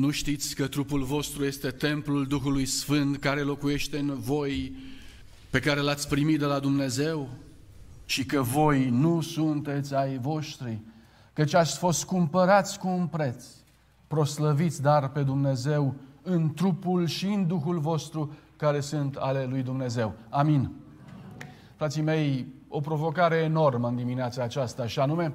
Nu știți că trupul vostru este templul Duhului Sfânt care locuiește în voi, pe care l-ați primit de la Dumnezeu și că voi nu sunteți ai voștri, căci ați fost cumpărați cu un preț. Proslăviți dar pe Dumnezeu în trupul și în Duhul vostru care sunt ale lui Dumnezeu. Amin. Frații mei, o provocare enormă în dimineața aceasta, și anume,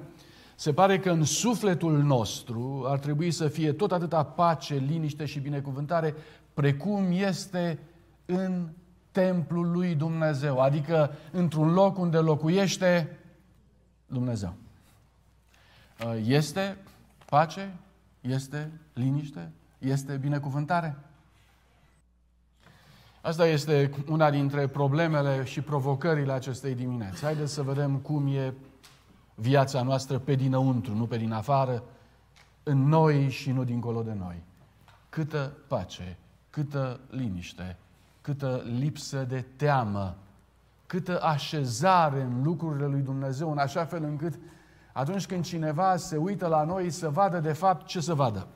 se pare că în sufletul nostru ar trebui să fie tot atâta pace, liniște și binecuvântare, precum este în templul lui Dumnezeu, adică într-un loc unde locuiește Dumnezeu. Este pace, este liniște, este binecuvântare. Asta este una dintre problemele și provocările acestei dimineți. Haideți să vedem cum e viața noastră pe dinăuntru, nu pe din afară, în noi și nu dincolo de noi. Câtă pace, câtă liniște, câtă lipsă de teamă, câtă așezare în lucrurile lui Dumnezeu, în așa fel încât atunci când cineva se uită la noi să vadă de fapt ce să vadă.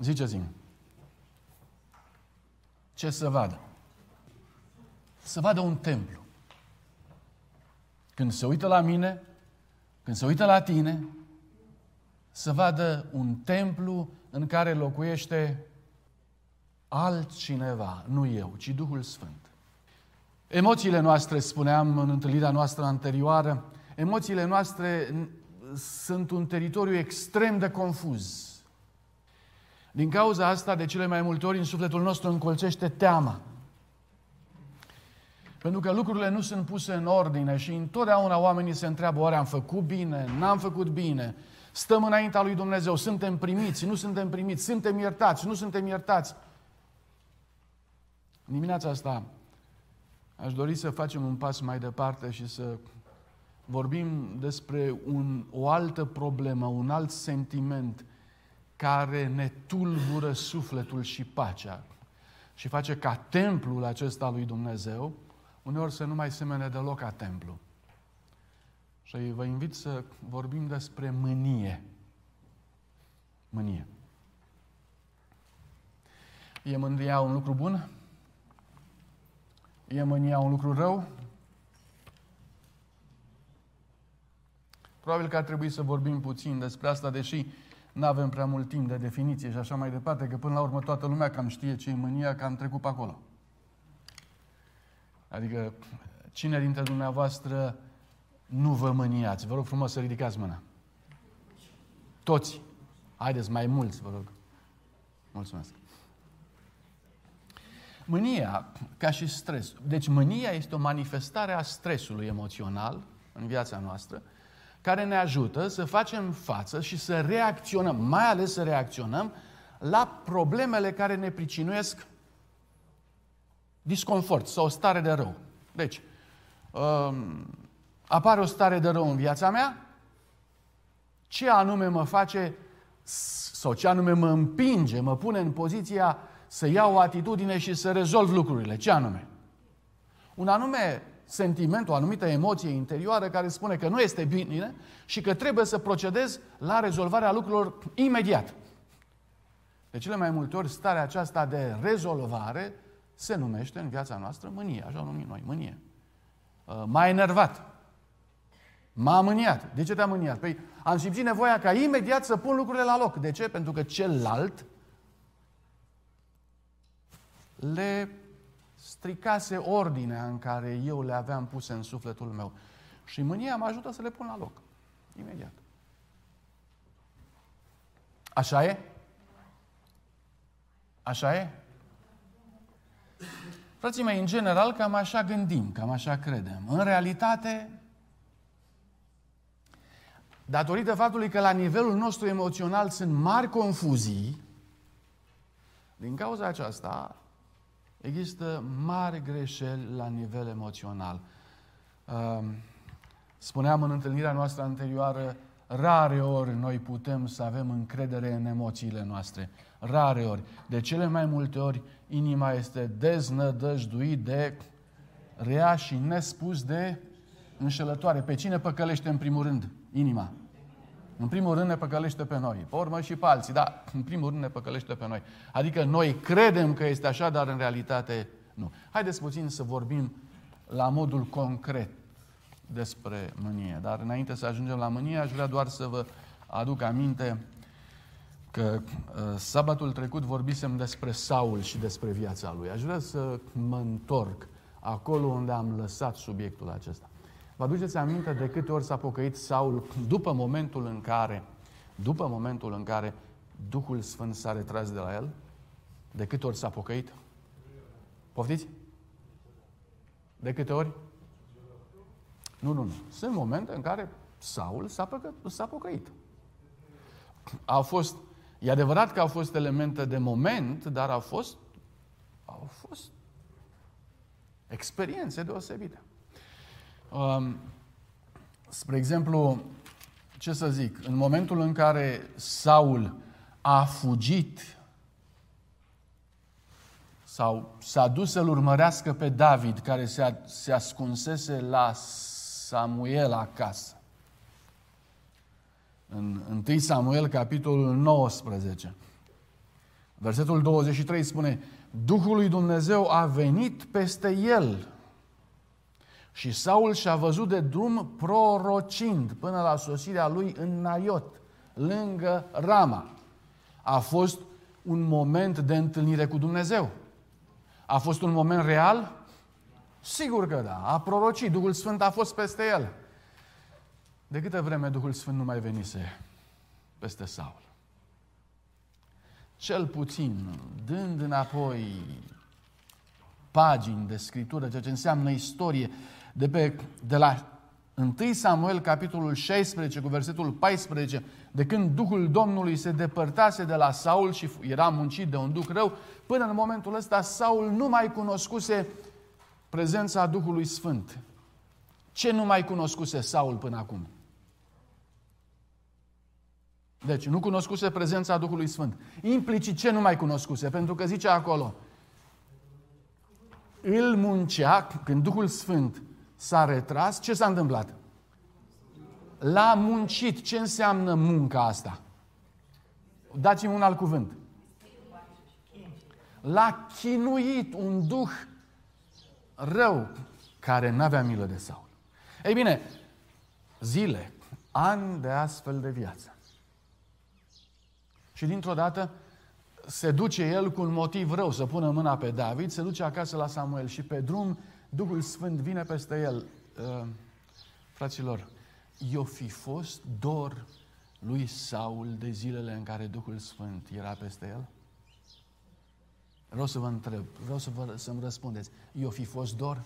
Ziceți-mi. Ce să vadă? Să vadă un templu. Când se uită la mine, când se uită la tine, să vadă un templu în care locuiește altcineva, nu eu, ci Duhul Sfânt. Emoțiile noastre, spuneam în întâlnirea noastră anterioară, emoțiile noastre sunt un teritoriu extrem de confuz. Din cauza asta, de cele mai multe ori, în sufletul nostru încolțește teama. Pentru că lucrurile nu sunt puse în ordine și întotdeauna oamenii se întreabă, oare am făcut bine, n-am făcut bine, stăm înaintea lui Dumnezeu, suntem primiți, nu suntem primiți, suntem iertați, nu suntem iertați. În dimineața asta aș dori să facem un pas mai departe și să vorbim despre un, o altă problemă, un alt sentiment care ne tulbură sufletul și pacea și face ca templul acesta lui Dumnezeu uneori să nu mai semene deloc ca templu. Și vă invit să vorbim despre mânie. Mânie. E mânia un lucru bun? E mânia un lucru rău? Probabil că ar trebui să vorbim puțin despre asta, deși nu avem prea mult timp de definiție și așa mai departe, că până la urmă toată lumea cam știe ce e mânia, că am trecut pe acolo. Adică, cine dintre dumneavoastră nu vă mâniați? Vă rog frumos să ridicați mâna. Toți. Haideți, mai mulți, vă rog. Mulțumesc. Mânia, ca și stres. Deci mânia este o manifestare a stresului emoțional în viața noastră, care ne ajută să facem față și să reacționăm, mai ales să reacționăm la problemele care ne pricinuiesc disconfort sau o stare de rău. Deci, um, apare o stare de rău în viața mea, ce anume mă face sau ce anume mă împinge, mă pune în poziția să iau o atitudine și să rezolv lucrurile. Ce anume? Un anume sentiment, o anumită emoție interioară care spune că nu este bine și că trebuie să procedez la rezolvarea lucrurilor imediat. De cele mai multe ori, starea aceasta de rezolvare se numește în viața noastră mânie, așa o numim noi, mânie. Uh, m-a enervat. M-a mâniat. De ce te-a mâniat? Păi am simțit nevoia ca imediat să pun lucrurile la loc. De ce? Pentru că celălalt le stricase ordinea în care eu le aveam puse în sufletul meu. Și mânia mă ajută să le pun la loc. Imediat. Așa e? Așa e? Frații mei, în general, cam așa gândim, cam așa credem. În realitate, datorită faptului că la nivelul nostru emoțional sunt mari confuzii, din cauza aceasta există mari greșeli la nivel emoțional. Spuneam în întâlnirea noastră anterioară, rare ori noi putem să avem încredere în emoțiile noastre. Rare ori. De cele mai multe ori, inima este deznădăjduit de rea și nespus de înșelătoare. Pe cine păcălește în primul rând? Inima. În primul rând ne păcălește pe noi. Pe urmă și pe alții, dar în primul rând ne păcălește pe noi. Adică noi credem că este așa, dar în realitate nu. Haideți puțin să vorbim la modul concret despre mânie. Dar înainte să ajungem la mânie, aș vrea doar să vă aduc aminte că uh, sabatul trecut vorbisem despre Saul și despre viața lui. Aș vrea să mă întorc acolo unde am lăsat subiectul acesta. Vă aduceți aminte de câte ori s-a pocăit Saul după momentul în care, după momentul în care Duhul Sfânt s-a retras de la el? De câte ori s-a pocăit? Poftiți? De câte ori? Nu, nu, nu. Sunt momente în care Saul s-a, păcă, s-a pocăit. Au fost, e adevărat că au fost elemente de moment, dar au fost, au fost experiențe deosebite. Um, spre exemplu, ce să zic, în momentul în care Saul a fugit sau s-a dus să-l urmărească pe David, care se, se ascunsese la Samuel acasă. În 1 Samuel, capitolul 19, versetul 23 spune, Duhul lui Dumnezeu a venit peste el și Saul și-a văzut de drum prorocind până la sosirea lui în Naiot, lângă Rama. A fost un moment de întâlnire cu Dumnezeu. A fost un moment real? Sigur că da. A prorocit. Duhul Sfânt a fost peste el. De câtă vreme Duhul Sfânt nu mai venise peste Saul? Cel puțin, dând înapoi pagini de scritură, ceea ce înseamnă istorie, de, pe, de la 1 Samuel, capitolul 16, cu versetul 14, de când Duhul Domnului se depărtase de la Saul și era muncit de un duc rău, până în momentul ăsta Saul nu mai cunoscuse prezența Duhului Sfânt. Ce nu mai cunoscuse Saul până acum? Deci, nu cunoscuse prezența Duhului Sfânt. Implicit ce nu mai cunoscuse? Pentru că zice acolo, îl muncea, când Duhul Sfânt s-a retras, ce s-a întâmplat? L-a muncit. Ce înseamnă munca asta? Dați-mi un alt cuvânt. L-a chinuit un duh rău care n-avea milă de Saul. Ei bine, zile, ani de astfel de viață. Și dintr-o dată se duce el cu un motiv rău să pună mâna pe David, se duce acasă la Samuel și pe drum Duhul Sfânt vine peste el. Uh, fraților, i-o fi fost dor lui Saul de zilele în care Duhul Sfânt era peste el? Vreau să vă întreb, vreau să vă, să-mi răspundeți. I-o fi fost dor?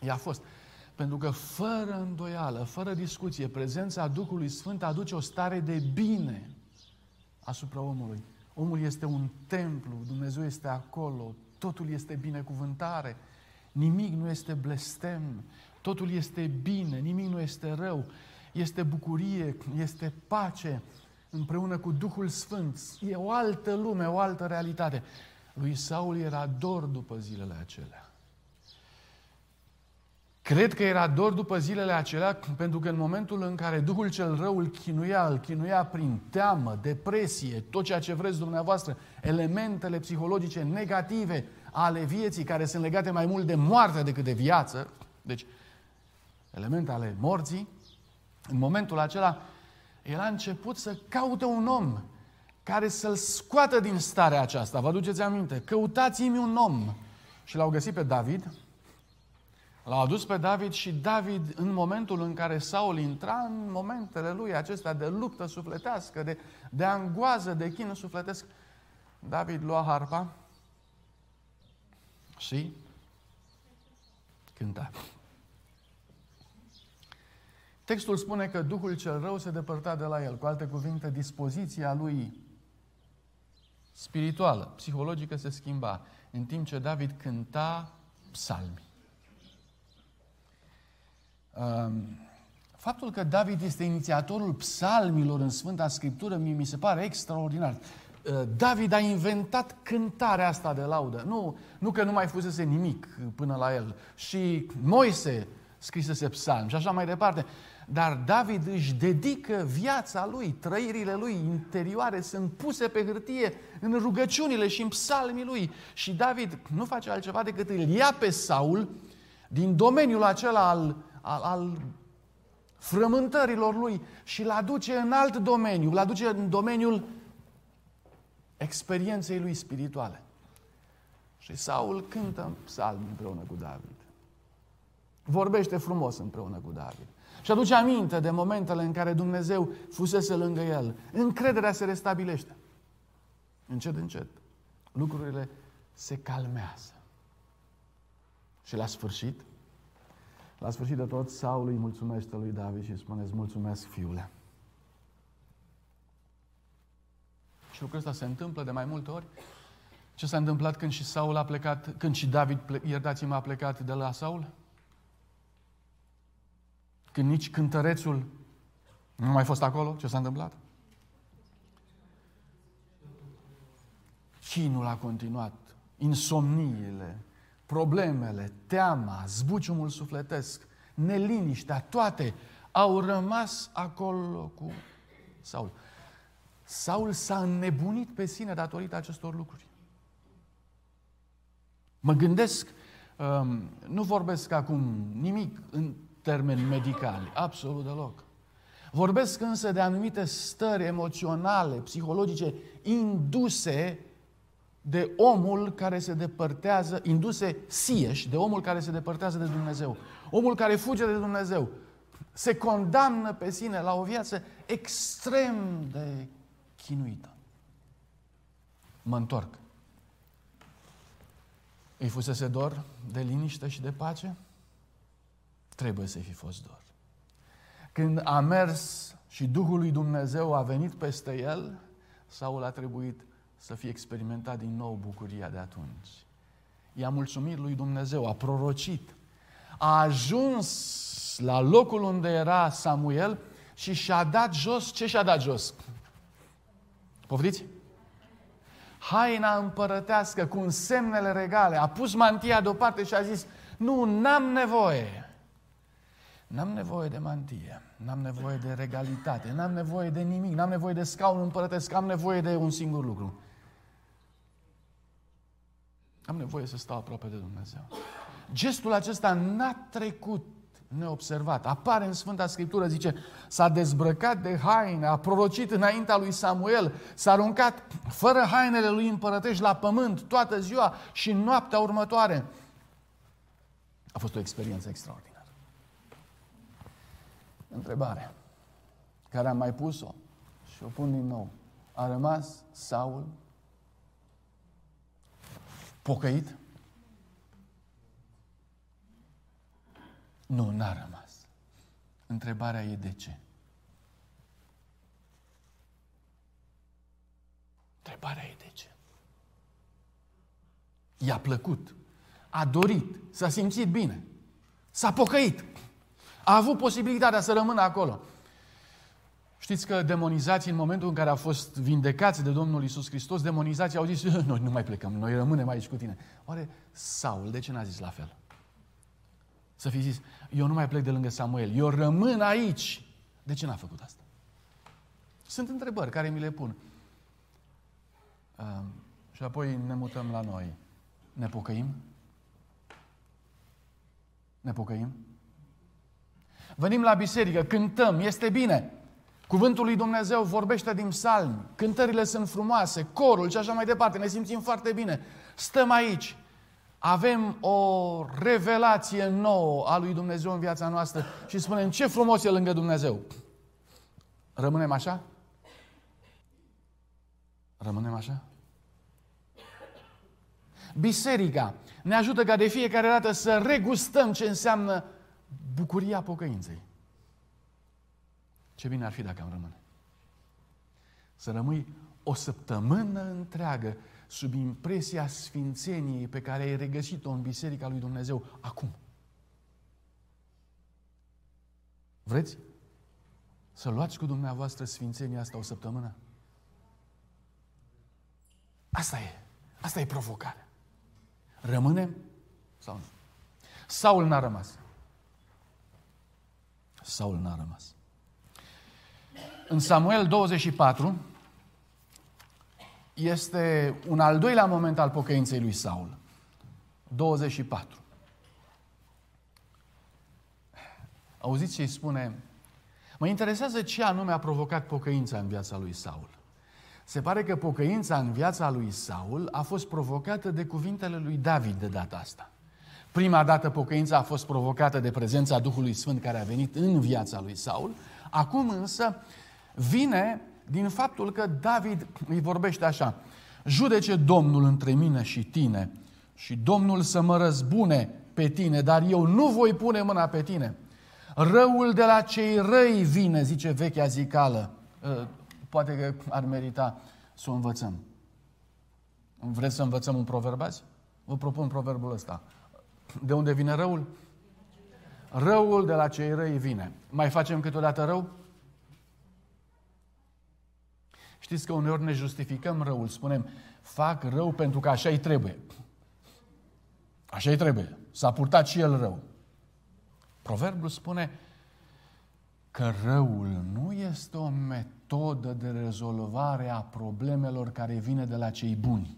I-a fost. Pentru că fără îndoială, fără discuție, prezența Duhului Sfânt aduce o stare de bine asupra omului. Omul este un templu, Dumnezeu este acolo, totul este binecuvântare, nimic nu este blestem, totul este bine, nimic nu este rău, este bucurie, este pace, împreună cu Duhul Sfânt. E o altă lume, o altă realitate. Lui Saul era dor după zilele acelea. Cred că era dor după zilele acelea pentru că în momentul în care Duhul cel rău îl chinuia, îl chinuia prin teamă, depresie, tot ceea ce vreți dumneavoastră, elementele psihologice negative ale vieții care sunt legate mai mult de moarte decât de viață, deci elemente ale morții, în momentul acela el a început să caute un om care să-l scoată din starea aceasta. Vă aduceți aminte? Căutați-mi un om. Și l-au găsit pe David, L-au adus pe David și David, în momentul în care Saul intra, în momentele lui acestea de luptă sufletească, de, de angoază, de chin sufletesc, David lua harpa și cânta. Textul spune că Duhul cel rău se depărta de la el. Cu alte cuvinte, dispoziția lui spirituală, psihologică se schimba, în timp ce David cânta psalmi. Faptul că David este inițiatorul psalmilor în Sfânta Scriptură mie mi se pare extraordinar. Uh, David a inventat cântarea asta de laudă. Nu, nu că nu mai fusese nimic până la el. Și Moise scrisese psalm și așa mai departe. Dar David își dedică viața lui, trăirile lui interioare sunt puse pe hârtie în rugăciunile și în psalmii lui. Și David nu face altceva decât îl ia pe Saul din domeniul acela al, al, al frământărilor lui și îl aduce în alt domeniu, îl aduce în domeniul experienței lui spirituale. Și Saul cântă psalmi împreună cu David. Vorbește frumos împreună cu David. Și aduce aminte de momentele în care Dumnezeu fusese lângă el. Încrederea se restabilește. Încet, încet. Lucrurile se calmează. Și la sfârșit, la sfârșit de tot, Saul îi mulțumește lui David și spune, îți mulțumesc, fiule. Și lucrul ăsta se întâmplă de mai multe ori. Ce s-a întâmplat când și Saul a plecat, când și David, iertați-mă, a plecat de la Saul? Când nici cântărețul nu mai fost acolo, ce s-a întâmplat? Chinul a continuat, insomniile, problemele, teama, zbuciumul sufletesc, neliniștea, toate au rămas acolo cu Saul. Saul s-a înnebunit pe sine datorită acestor lucruri. Mă gândesc, um, nu vorbesc acum nimic în termeni medicali, absolut deloc. Vorbesc însă de anumite stări emoționale, psihologice, induse de omul care se depărtează, induse sieși de omul care se depărtează de Dumnezeu. Omul care fuge de Dumnezeu se condamnă pe sine la o viață extrem de chinuită. Mă întorc. Îi fusese dor de liniște și de pace? Trebuie să-i fi fost dor. Când a mers și Duhul lui Dumnezeu a venit peste el, Saul a trebuit să fie experimentat din nou bucuria de atunci. I-a mulțumit lui Dumnezeu, a prorocit, a ajuns la locul unde era Samuel și și-a dat jos, ce și-a dat jos? Poftiți? Haina împărătească cu însemnele regale, a pus mantia deoparte și a zis, nu, n-am nevoie. N-am nevoie de mantie, n-am nevoie de regalitate, n-am nevoie de nimic, n-am nevoie de scaun împărătesc, am nevoie de un singur lucru. Am nevoie să stau aproape de Dumnezeu. Gestul acesta n-a trecut neobservat. Apare în Sfânta Scriptură, zice, s-a dezbrăcat de haine, a prorocit înaintea lui Samuel, s-a aruncat fără hainele lui împărătești la pământ toată ziua și noaptea următoare. A fost o experiență extraordinară. Întrebare care am mai pus-o și o pun din nou. A rămas Saul pocăit? Nu, n-a rămas. Întrebarea e de ce? Întrebarea e de ce? I-a plăcut, a dorit, s-a simțit bine, s-a pocăit, a avut posibilitatea să rămână acolo. Știți că demonizații, în momentul în care au fost vindecați de Domnul Isus Hristos, demonizații au zis, noi nu mai plecăm, noi rămânem aici cu tine. Oare Saul, de ce n-a zis la fel? Să fi zis, eu nu mai plec de lângă Samuel, eu rămân aici. De ce n-a făcut asta? Sunt întrebări care mi le pun. Uh, și apoi ne mutăm la noi. Ne pocăim? Ne pocăim? Venim la biserică, cântăm, este bine. Cuvântul lui Dumnezeu vorbește din psalmi, cântările sunt frumoase, corul și așa mai departe, ne simțim foarte bine. Stăm aici, avem o revelație nouă a lui Dumnezeu în viața noastră și spunem ce frumos e lângă Dumnezeu. Rămânem așa? Rămânem așa? Biserica ne ajută ca de fiecare dată să regustăm ce înseamnă bucuria pocăinței. Ce bine ar fi dacă am rămâne. Să rămâi o săptămână întreagă sub impresia sfințeniei pe care ai regăsit-o în Biserica lui Dumnezeu acum. Vreți să luați cu dumneavoastră sfințenia asta o săptămână? Asta e. Asta e provocarea. Rămânem sau nu? Saul n-a rămas. Saul n-a rămas. În Samuel 24 este un al doilea moment al pocăinței lui Saul. 24. Auziți ce îi spune? Mă interesează ce anume a provocat pocăința în viața lui Saul. Se pare că pocăința în viața lui Saul a fost provocată de cuvintele lui David de data asta. Prima dată pocăința a fost provocată de prezența Duhului Sfânt care a venit în viața lui Saul. Acum însă vine din faptul că David îi vorbește așa. Judece Domnul între mine și tine și Domnul să mă răzbune pe tine, dar eu nu voi pune mâna pe tine. Răul de la cei răi vine, zice vechea zicală. Ă, poate că ar merita să o învățăm. Vreți să învățăm un proverb azi? Vă propun proverbul ăsta. De unde vine răul? Răul de la cei răi vine. Mai facem câteodată rău? Știți că uneori ne justificăm răul, spunem, fac rău pentru că așa-i trebuie. Așa-i trebuie. S-a purtat și el rău. Proverbul spune că răul nu este o metodă de rezolvare a problemelor care vine de la cei buni.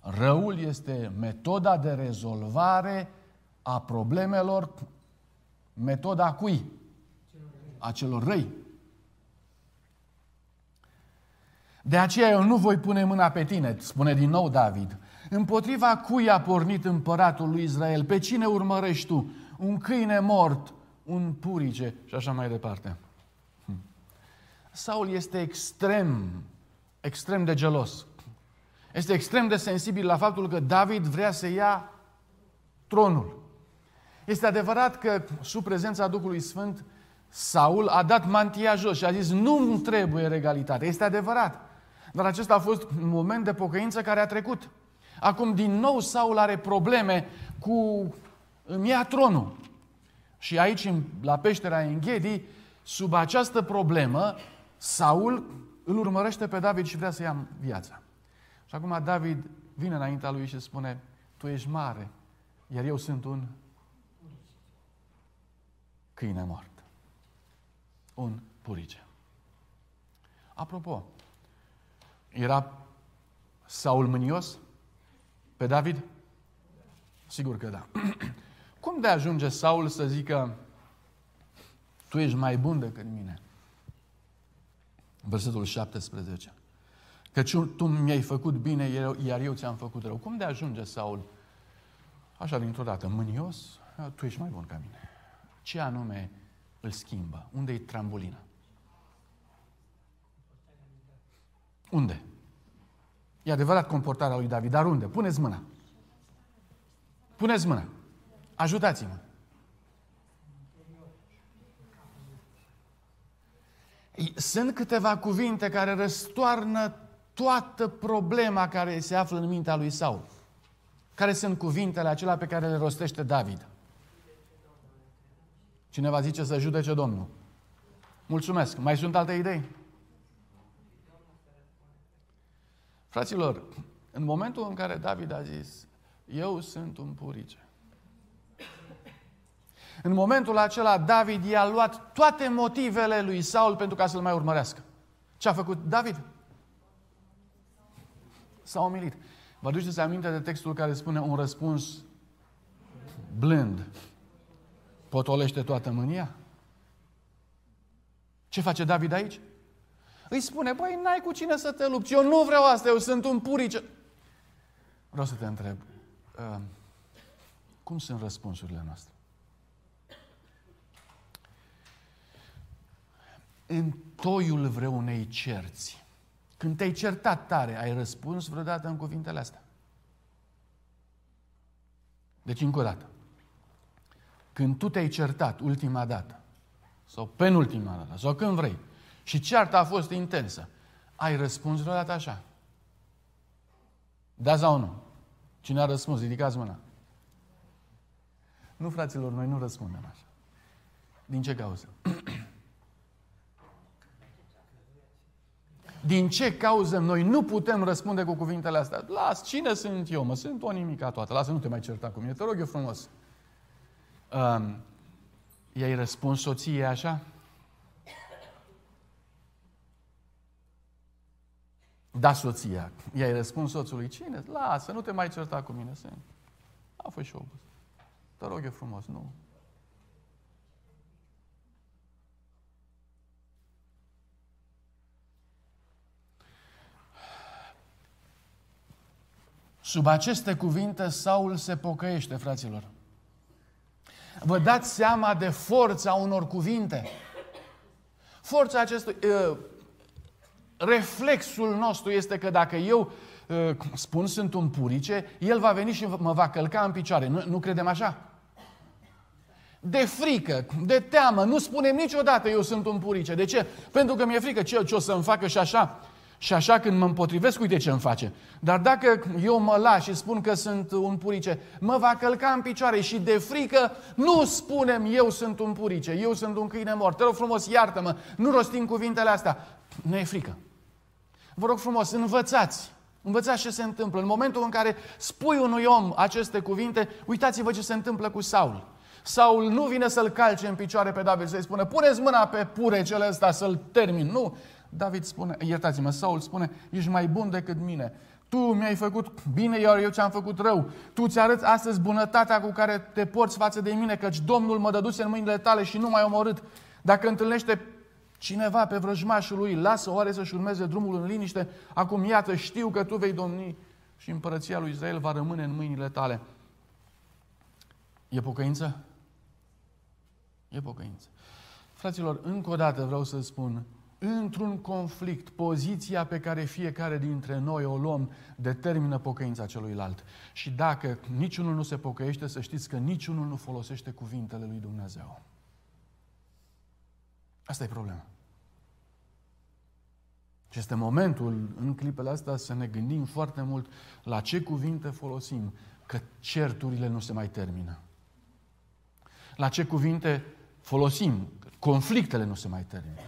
Răul este metoda de rezolvare a problemelor, metoda cui? A celor răi. De aceea eu nu voi pune mâna pe tine, spune din nou David. Împotriva cui a pornit împăratul lui Israel? Pe cine urmărești tu? Un câine mort, un purice și așa mai departe. Hm. Saul este extrem, extrem de gelos. Este extrem de sensibil la faptul că David vrea să ia tronul. Este adevărat că sub prezența Duhului Sfânt Saul a dat mantia jos și a zis nu trebuie regalitate. Este adevărat. Dar acesta a fost un moment de pocăință care a trecut. Acum din nou Saul are probleme cu îmi ia tronul. Și aici, la peștera Enghedi, sub această problemă, Saul îl urmărește pe David și vrea să ia viața. Și acum David vine înaintea lui și spune, tu ești mare, iar eu sunt un câine mort. Un purice. Apropo, era Saul mânios pe David? Sigur că da. Cum de ajunge Saul să zică tu ești mai bun decât mine? Versetul 17. Căci tu mi-ai făcut bine, iar eu ți-am făcut rău. Cum de ajunge Saul așa dintr-o dată, mânios? Tu ești mai bun ca mine. Ce anume îl schimbă? Unde e trambolina? Unde? E adevărat comportarea lui David, dar unde? Puneți mâna. Puneți mâna. Ajutați-mă. Sunt câteva cuvinte care răstoarnă toată problema care se află în mintea lui Saul. Care sunt cuvintele acelea pe care le rostește David? Cineva zice să judece Domnul. Mulțumesc. Mai sunt alte idei? Fraților, în momentul în care David a zis, eu sunt un purice. În momentul acela, David i-a luat toate motivele lui Saul pentru ca să-l mai urmărească. Ce a făcut David? S-a omilit. Vă aduceți aminte de textul care spune un răspuns blând potolește toată mânia? Ce face David aici? Îi spune, băi, n-ai cu cine să te lupți, eu nu vreau asta, eu sunt un purice. Vreau să te întreb, uh, cum sunt răspunsurile noastre? În toiul vreunei cerți, când te-ai certat tare, ai răspuns vreodată în cuvintele astea? Deci, încă o dată. Când tu te-ai certat ultima dată, sau penultima dată, sau când vrei, și cearta a fost intensă. Ai răspuns vreodată așa? Da sau nu? Cine a răspuns? Ridicați mâna. Nu, fraților, noi nu răspundem așa. Din ce cauză? Din ce cauză noi nu putem răspunde cu cuvintele astea? Las, cine sunt eu, mă? Sunt o nimica toată. Lasă, nu te mai certa cu mine. Te rog eu frumos. Um, I-ai răspuns soției așa? Da, soția. I-ai răspuns soțului, cine? Lasă, nu te mai certa cu mine. Sen. A fost și obuz. Te rog eu frumos, nu. Sub aceste cuvinte, Saul se pocăiește, fraților. Vă dați seama de forța unor cuvinte. Forța acestui... Uh, reflexul nostru este că dacă eu uh, spun sunt un purice, el va veni și mă va călca în picioare. Nu, nu credem așa? De frică, de teamă, nu spunem niciodată eu sunt un purice. De ce? Pentru că mi-e frică ce, ce o să-mi facă și așa. Și așa când mă împotrivesc, uite ce îmi face. Dar dacă eu mă las și spun că sunt un purice, mă va călca în picioare și de frică nu spunem eu sunt un purice, eu sunt un câine mort. Te rog frumos, iartă-mă, nu rostim cuvintele astea. Nu e frică. Vă rog frumos, învățați. Învățați ce se întâmplă. În momentul în care spui unui om aceste cuvinte, uitați-vă ce se întâmplă cu Saul. Saul nu vine să-l calce în picioare pe David, să-i spună, puneți mâna pe purecele ăsta să-l termin. Nu, David spune, iertați-mă, Saul spune, ești mai bun decât mine. Tu mi-ai făcut bine, iar eu ți-am făcut rău. Tu ți-arăți astăzi bunătatea cu care te porți față de mine, căci Domnul mă dăduse în mâinile tale și nu m-ai omorât. Dacă întâlnește cineva pe vrăjmașul lui, lasă oare să-și urmeze drumul în liniște, acum iată, știu că tu vei domni și împărăția lui Israel va rămâne în mâinile tale. E pocăință? E pocăință. Fraților, încă o dată vreau să spun, într-un conflict, poziția pe care fiecare dintre noi o luăm determină pocăința celuilalt. Și dacă niciunul nu se pocăiește, să știți că niciunul nu folosește cuvintele lui Dumnezeu. Asta e problema. Și este momentul în clipele astea să ne gândim foarte mult la ce cuvinte folosim, că certurile nu se mai termină. La ce cuvinte folosim, conflictele nu se mai termină.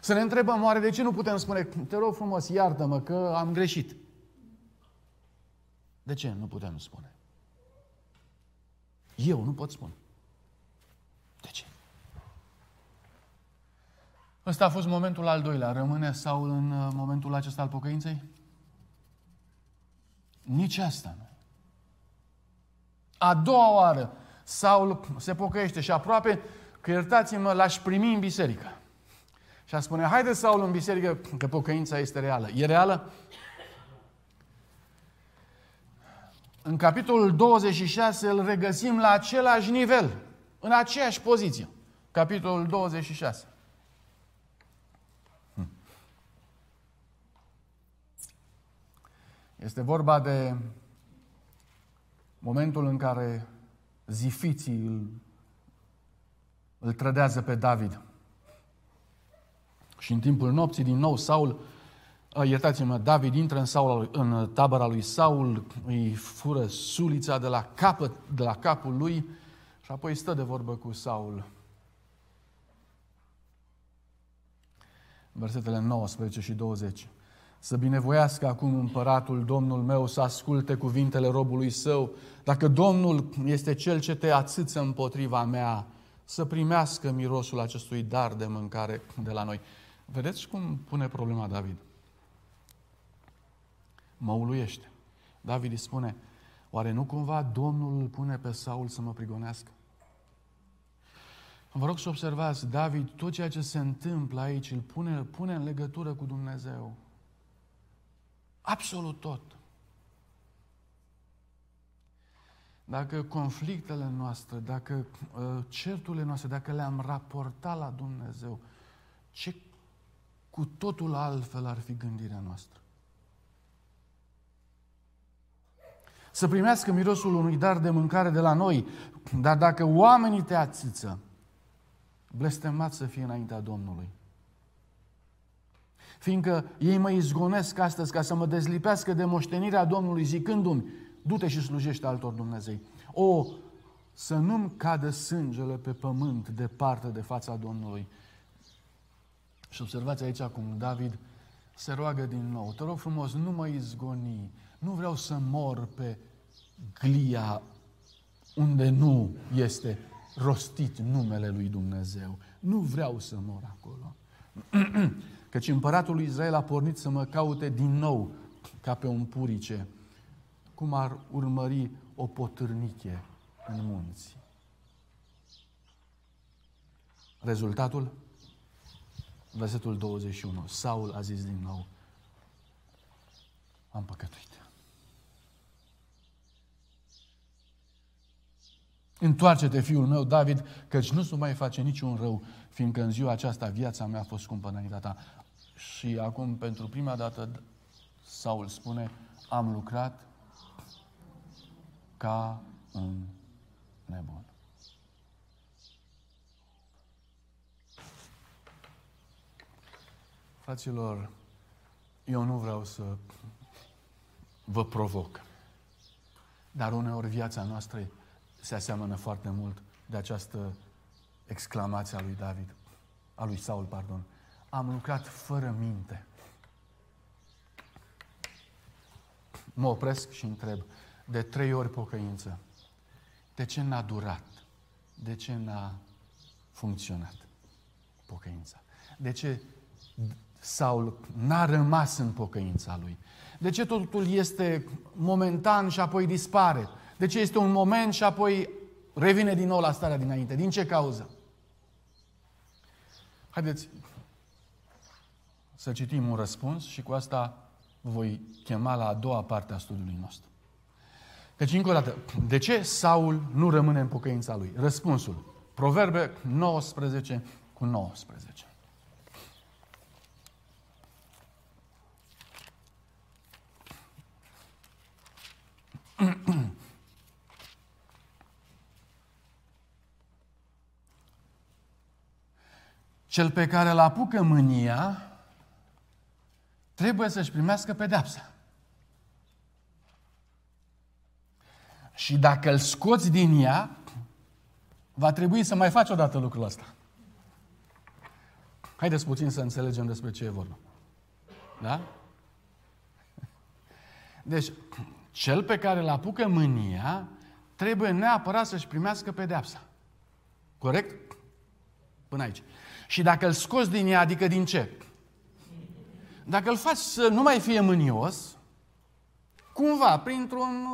Să ne întrebăm, oare de ce nu putem spune, te rog frumos, iartă-mă că am greșit. De ce nu putem spune? Eu nu pot spune. De ce? Ăsta a fost momentul al doilea. Rămâne Saul în uh, momentul acesta al pocăinței? Nici asta nu. A doua oară, Saul se pocăiește și aproape că iertați-mă, l-aș primi în biserică. Și a spune, haide Saul în biserică, că pocăința este reală. E reală? În capitolul 26 îl regăsim la același nivel, în aceeași poziție. Capitolul 26. Este vorba de momentul în care zifiții îl, îl trădează pe David. Și în timpul nopții, din nou, Saul, iertați-mă, David intră în, Saul, în tabăra lui Saul, îi fură sulița de la, capăt, de la capul lui și apoi stă de vorbă cu Saul. Versetele 19 și 20. Să binevoiască acum împăratul, Domnul meu, să asculte cuvintele robului său. Dacă Domnul este cel ce te ațâță împotriva mea, să primească mirosul acestui dar de mâncare de la noi. Vedeți cum pune problema David? Mă uluiește. David îi spune, oare nu cumva Domnul îl pune pe Saul să mă prigonească? Vă rog să observați, David, tot ceea ce se întâmplă aici îl pune, îl pune în legătură cu Dumnezeu. Absolut tot. Dacă conflictele noastre, dacă uh, certurile noastre, dacă le-am raportat la Dumnezeu, ce cu totul altfel ar fi gândirea noastră. Să primească mirosul unui dar de mâncare de la noi, dar dacă oamenii te ațiță, blestemat să fie înaintea Domnului. Fiindcă ei mă izgonesc astăzi ca să mă dezlipească de moștenirea Domnului zicându-mi, du-te și slujește altor Dumnezei. O, să nu-mi cadă sângele pe pământ departe de fața Domnului, și observați aici cum David se roagă din nou. Te rog frumos, nu mă izgoni. Nu vreau să mor pe glia unde nu este rostit numele lui Dumnezeu. Nu vreau să mor acolo. Căci împăratul lui Israel a pornit să mă caute din nou ca pe un purice, cum ar urmări o potârniche în munți. Rezultatul? Versetul 21. Saul a zis din nou, am păcătuit. Întoarce-te, fiul meu, David, căci nu se mai face niciun rău, fiindcă în ziua aceasta viața mea a fost scumpă înaintea ta. Și acum, pentru prima dată, Saul spune, am lucrat ca un nebun. Fraților, eu nu vreau să vă provoc, dar uneori viața noastră se aseamănă foarte mult de această exclamație a lui David, a lui Saul, pardon. Am lucrat fără minte. Mă opresc și întreb, de trei ori pocăință, de ce n-a durat? De ce n-a funcționat pocăința? De ce Saul n-a rămas în pocăința lui? De ce totul este momentan și apoi dispare? De ce este un moment și apoi revine din nou la starea dinainte? Din ce cauză? Haideți să citim un răspuns și cu asta voi chema la a doua parte a studiului nostru. Deci, încă o dată, de ce Saul nu rămâne în pocăința lui? Răspunsul. Proverbe 19 cu 19. Cel pe care îl apucă mânia trebuie să-și primească pedeapsa. Și dacă îl scoți din ea, va trebui să mai faci odată lucrul ăsta. Haideți puțin să înțelegem despre ce e vorba. Da? Deci, cel pe care îl apucă mânia trebuie neapărat să-și primească pedeapsa. Corect? Până aici. Și dacă îl scoți din ea, adică din ce? Dacă îl faci să nu mai fie mânios, cumva, printr-un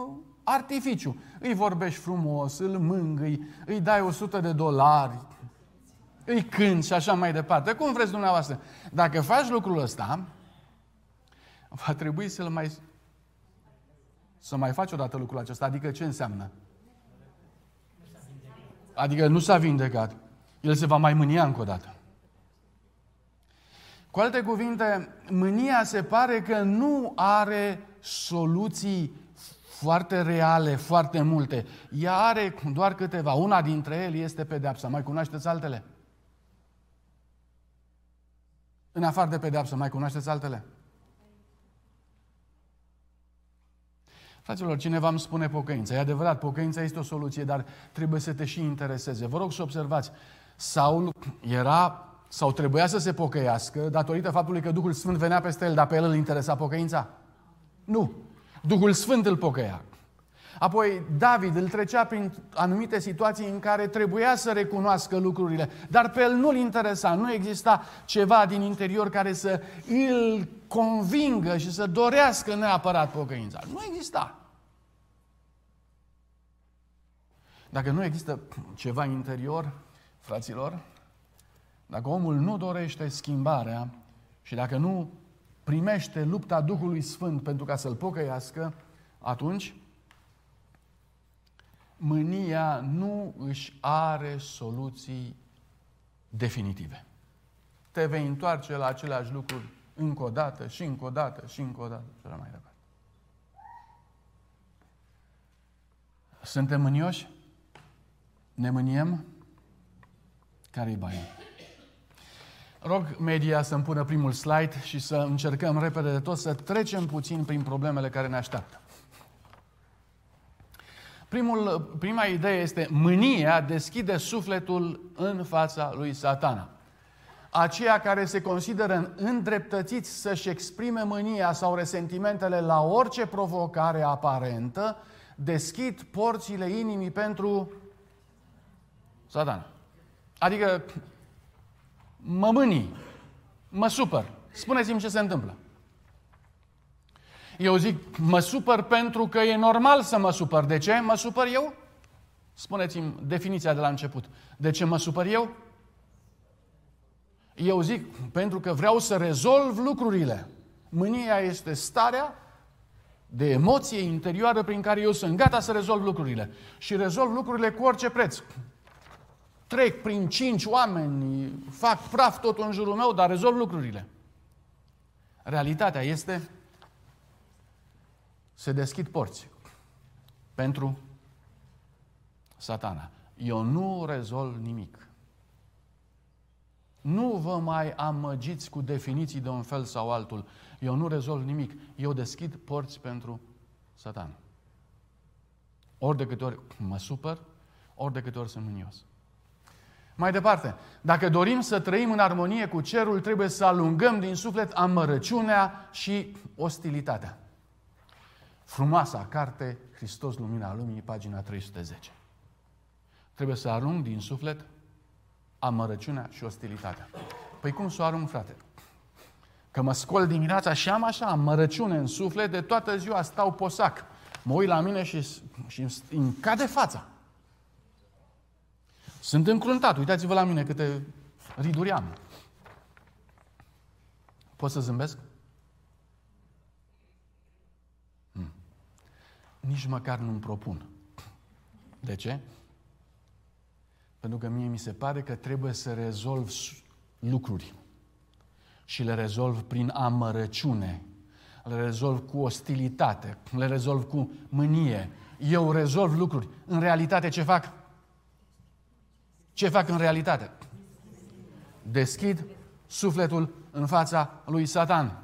artificiu, îi vorbești frumos, îl mângâi, îi dai 100 de dolari, îi cânti și așa mai departe. Cum vreți dumneavoastră? Dacă faci lucrul ăsta, va trebui să-l mai să mai faci odată lucrul acesta. Adică ce înseamnă? Adică nu s-a vindecat. El se va mai mânia încă o dată. Cu alte cuvinte, mânia se pare că nu are soluții foarte reale, foarte multe. Ea are doar câteva. Una dintre ele este pedeapsa. Mai cunoașteți altele? În afară de pedeapsă, mai cunoașteți altele? Fraților, cineva îmi spune pocăința. E adevărat, pocăința este o soluție, dar trebuie să te și intereseze. Vă rog să observați, Saul era sau trebuia să se pocăiască datorită faptului că Duhul Sfânt venea peste el, dar pe el îl interesa pocăința? Nu. Duhul Sfânt îl pocăia. Apoi David îl trecea prin anumite situații în care trebuia să recunoască lucrurile, dar pe el nu-l interesa, nu exista ceva din interior care să îl convingă și să dorească neapărat pocăința. Nu exista. Dacă nu există ceva interior, fraților, dacă omul nu dorește schimbarea și dacă nu primește lupta Duhului Sfânt pentru ca să-l pocăiască, atunci mânia nu își are soluții definitive. Te vei întoarce la aceleași lucruri încă o dată și încă o dată și încă o dată și așa mai departe. Suntem mânioși? Ne mâniem? Care-i baia? Rog media să-mi pună primul slide și să încercăm repede de tot să trecem puțin prin problemele care ne așteaptă. Primul, prima idee este mânia deschide sufletul în fața lui satana. Aceia care se consideră îndreptățiți să-și exprime mânia sau resentimentele la orice provocare aparentă, deschid porțile inimii pentru satana. Adică mă mânii, mă supăr. Spuneți-mi ce se întâmplă. Eu zic, mă supăr pentru că e normal să mă supăr. De ce mă supăr eu? Spuneți-mi definiția de la început. De ce mă supăr eu? Eu zic, pentru că vreau să rezolv lucrurile. Mânia este starea de emoție interioară prin care eu sunt gata să rezolv lucrurile. Și rezolv lucrurile cu orice preț. Trec prin cinci oameni, fac praf tot în jurul meu, dar rezolv lucrurile. Realitatea este se deschid porți pentru satana. Eu nu rezolv nimic. Nu vă mai amăgiți cu definiții de un fel sau altul. Eu nu rezolv nimic. Eu deschid porți pentru satan. Ori de câte ori mă supăr, ori de câte ori sunt mânios. Mai departe, dacă dorim să trăim în armonie cu cerul, trebuie să alungăm din suflet amărăciunea și ostilitatea. Frumoasa carte, Hristos Lumina Lumii, pagina 310. Trebuie să arunc din suflet amărăciunea și ostilitatea. Păi cum să o arunc, frate? Că mă scol dimineața și am așa amărăciune în suflet, de toată ziua stau posac. Mă uit la mine și, și îmi cade fața. Sunt încruntat. Uitați-vă la mine câte riduri am. Pot să zâmbesc? Hmm. Nici măcar nu-mi propun. De ce? Pentru că mie mi se pare că trebuie să rezolv lucruri. Și le rezolv prin amărăciune. Le rezolv cu ostilitate. Le rezolv cu mânie. Eu rezolv lucruri. În realitate ce fac? Ce fac în realitate? Deschid sufletul în fața lui Satan.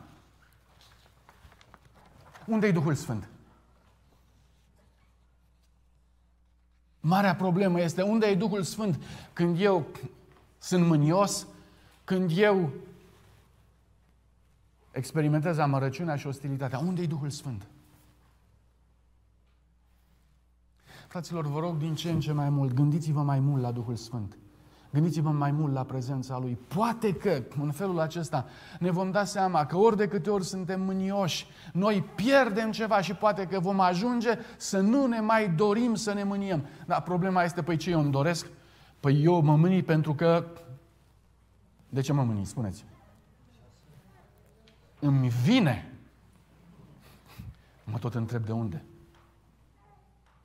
Unde-i Duhul Sfânt? Marea problemă este unde e Duhul Sfânt când eu sunt mânios, când eu experimentez amărăciunea și ostilitatea. Unde e Duhul Sfânt? Fraților, vă rog din ce în ce mai mult, gândiți-vă mai mult la Duhul Sfânt. Gândiți-vă mai mult la prezența Lui. Poate că, în felul acesta, ne vom da seama că ori de câte ori suntem mânioși, noi pierdem ceva și poate că vom ajunge să nu ne mai dorim să ne mâniem. Dar problema este, păi ce eu îmi doresc? Păi eu mă mânii pentru că... De ce mă mânii? Spuneți. Îmi vine. Mă tot întreb de unde.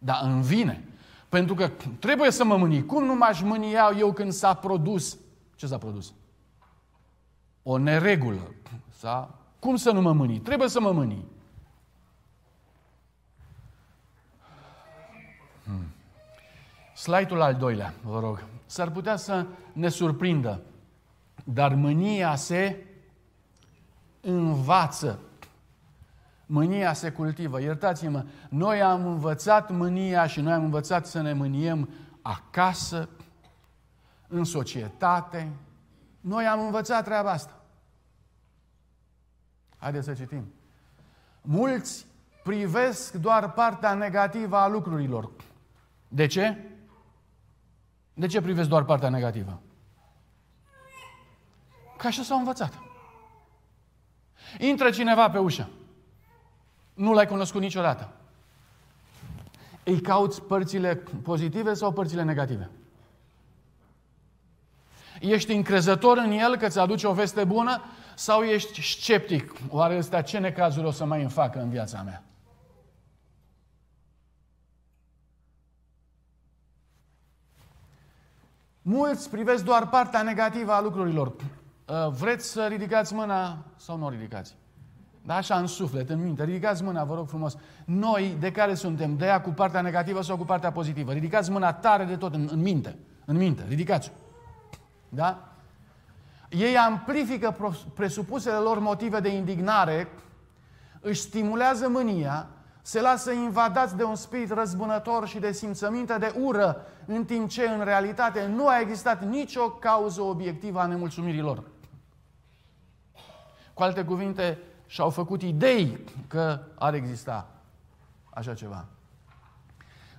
Dar îmi vine. Pentru că trebuie să mă mâni. Cum nu m-aș mânia eu când s-a produs? Ce s-a produs? O neregulă. S-a... Cum să nu mă mâni? Trebuie să mă mâni. Hmm. Slide-ul al doilea, vă rog. S-ar putea să ne surprindă, dar mânia se învață. Mânia se cultivă. Iertați-mă, noi am învățat mânia și noi am învățat să ne mâniem acasă, în societate. Noi am învățat treaba asta. Haideți să citim. Mulți privesc doar partea negativă a lucrurilor. De ce? De ce privesc doar partea negativă? Ca așa s-au învățat. Intră cineva pe ușă. Nu l-ai cunoscut niciodată. Îi cauți părțile pozitive sau părțile negative? Ești încrezător în el că ți aduce o veste bună sau ești sceptic? Oare ăstea ce necazuri o să mai îmi facă în viața mea? Mulți privesc doar partea negativă a lucrurilor. Uh, vreți să ridicați mâna sau nu o ridicați? Da, așa în suflet, în minte. Ridicați mâna, vă rog frumos. Noi, de care suntem? De ea cu partea negativă sau cu partea pozitivă? Ridicați mâna tare de tot, în, în minte. În minte, ridicați Da? Ei amplifică presupusele lor motive de indignare, își stimulează mânia, se lasă invadați de un spirit răzbunător și de simțăminte de ură, în timp ce în realitate nu a existat nicio cauză obiectivă a nemulțumirilor. Cu alte cuvinte, și-au făcut idei că ar exista așa ceva.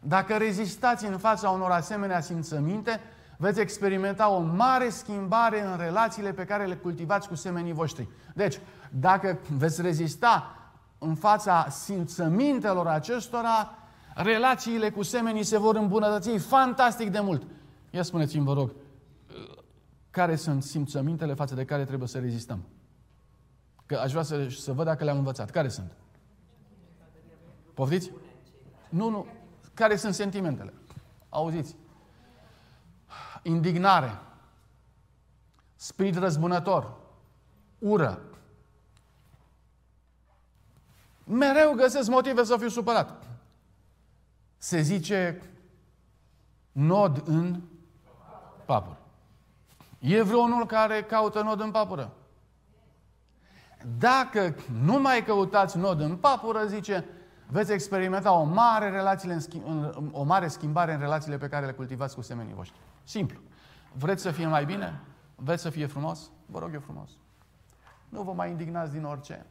Dacă rezistați în fața unor asemenea simțăminte, veți experimenta o mare schimbare în relațiile pe care le cultivați cu semenii voștri. Deci, dacă veți rezista în fața simțămintelor acestora, relațiile cu semenii se vor îmbunătăți fantastic de mult. Ia spuneți-mi, vă rog, care sunt simțămintele față de care trebuie să rezistăm? Că aș vrea să, să văd dacă le-am învățat. Care sunt? Poftiți? Nu, nu. Care sunt sentimentele? Auziți? Indignare, spirit răzbunător, ură. Mereu găsesc motive să fiu supărat. Se zice nod în papură. E vreunul care caută nod în papură? Dacă nu mai căutați nod în papură, zice, veți experimenta o mare, relațiile în schimb, o mare schimbare în relațiile pe care le cultivați cu semenii voștri. Simplu. Vreți să fie mai bine? Vreți să fie frumos? Vă rog eu frumos. Nu vă mai indignați din orice.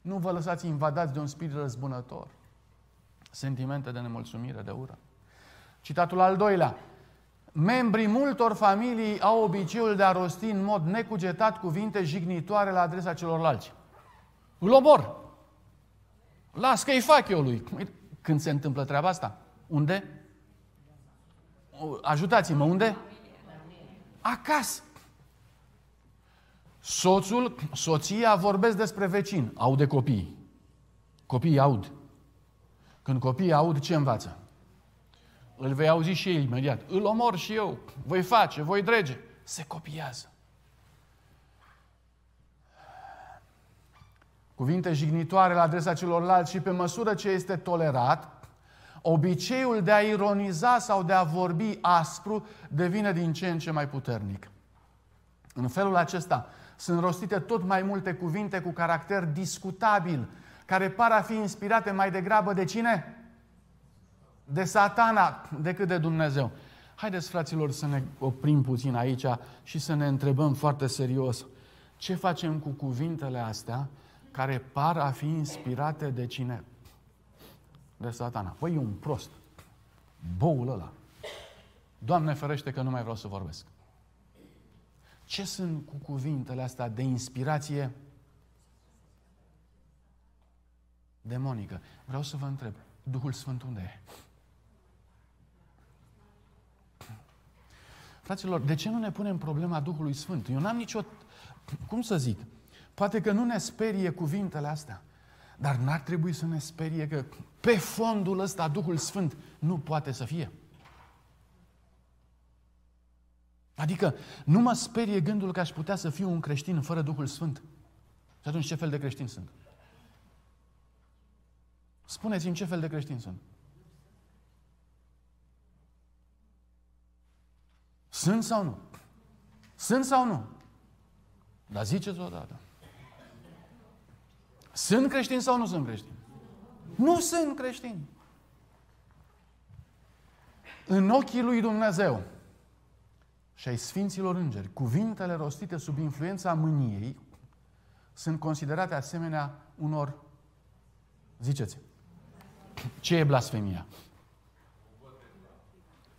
Nu vă lăsați invadați de un spirit răzbunător. Sentimente de nemulțumire, de ură. Citatul al doilea. Membrii multor familii au obiceiul de a rosti în mod necugetat cuvinte jignitoare la adresa celorlalți. Îl omor. Las că-i fac eu lui. Când se întâmplă treaba asta? Unde? Ajutați-mă, unde? Acasă. Soțul, soția vorbesc despre vecin, aude copii. Copiii aud. Când copiii aud, ce învață? Îl vei auzi și ei imediat. Îl omor și eu. Voi face, voi drege. Se copiază. Cuvinte jignitoare la adresa celorlalți și pe măsură ce este tolerat, obiceiul de a ironiza sau de a vorbi aspru devine din ce în ce mai puternic. În felul acesta sunt rostite tot mai multe cuvinte cu caracter discutabil, care par a fi inspirate mai degrabă de cine? De satana decât de Dumnezeu. Haideți, fraților, să ne oprim puțin aici și să ne întrebăm foarte serios. Ce facem cu cuvintele astea care par a fi inspirate de cine? De satana. Păi e un prost. Boul ăla. Doamne ferește că nu mai vreau să vorbesc. Ce sunt cu cuvintele astea de inspirație demonică? Vreau să vă întreb, Duhul Sfânt unde e? Fraților, de ce nu ne punem problema Duhului Sfânt? Eu n-am nicio... Cum să zic? Poate că nu ne sperie cuvintele astea, dar n-ar trebui să ne sperie că pe fondul ăsta Duhul Sfânt nu poate să fie. Adică nu mă sperie gândul că aș putea să fiu un creștin fără Duhul Sfânt. Și atunci ce fel de creștin sunt? Spuneți-mi ce fel de creștin sunt. Sunt sau nu? Sunt sau nu? Dar ziceți odată. Sunt creștini sau nu sunt creștini? Nu sunt creștini. În ochii lui Dumnezeu și ai Sfinților Îngeri, cuvintele rostite sub influența mâniei sunt considerate asemenea unor, ziceți, ce e blasfemia?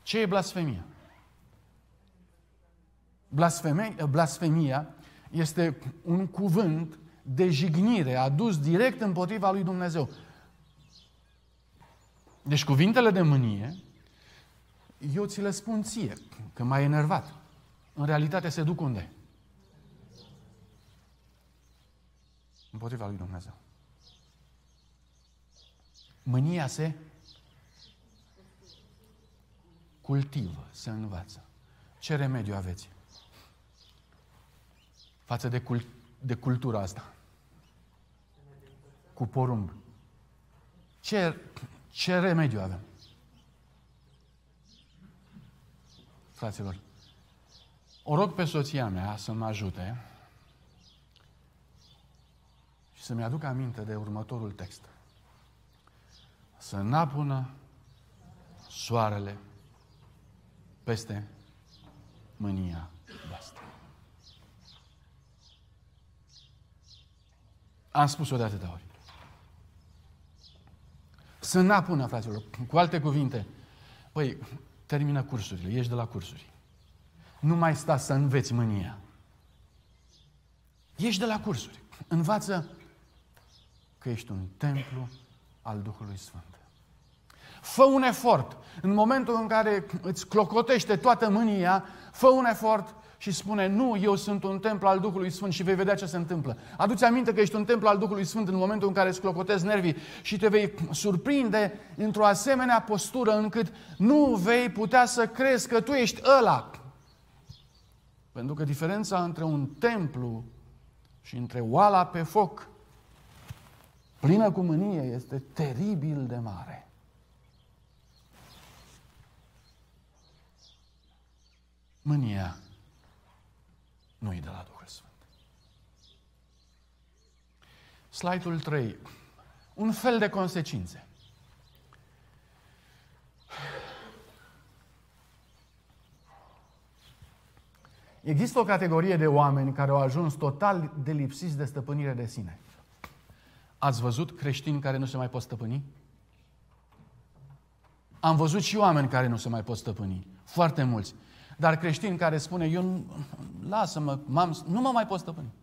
Ce e blasfemia? Blasfemia, blasfemia este un cuvânt de jignire adus direct împotriva lui Dumnezeu. Deci cuvintele de mânie, eu ți le spun ție, că m-ai enervat. În realitate se duc unde? Împotriva lui Dumnezeu. Mânia se cultivă, se învață. Ce remediu aveți? Față de, cult, de cultura asta. Cu porumb. Ce, ce remediu avem? Fraților, o rog pe soția mea să mă ajute și să-mi aduc aminte de următorul text. Să n-apună soarele peste mânia Am spus-o de atâtea ori. Să n-apună, fraților. Cu alte cuvinte, păi, termină cursurile, ieși de la cursuri. Nu mai sta să înveți mânia. Ieși de la cursuri. Învață că ești un templu al Duhului Sfânt. Fă un efort. În momentul în care îți clocotește toată mânia, fă un efort și spune, nu, eu sunt un templu al Duhului Sfânt și vei vedea ce se întâmplă. Aduți aminte că ești un templu al Duhului Sfânt în momentul în care îți clocotezi nervii și te vei surprinde într-o asemenea postură încât nu vei putea să crezi că tu ești ăla. Pentru că diferența între un templu și între oala pe foc plină cu mânie este teribil de mare. Mânia nu e de la Duhul Sfânt. Slide-ul 3. Un fel de consecințe. Există o categorie de oameni care au ajuns total de lipsiți de stăpânire de sine. Ați văzut creștini care nu se mai pot stăpâni? Am văzut și oameni care nu se mai pot stăpâni. Foarte mulți. Dar creștini care spune, eu lasă-mă, nu mă mai pot stăpâni.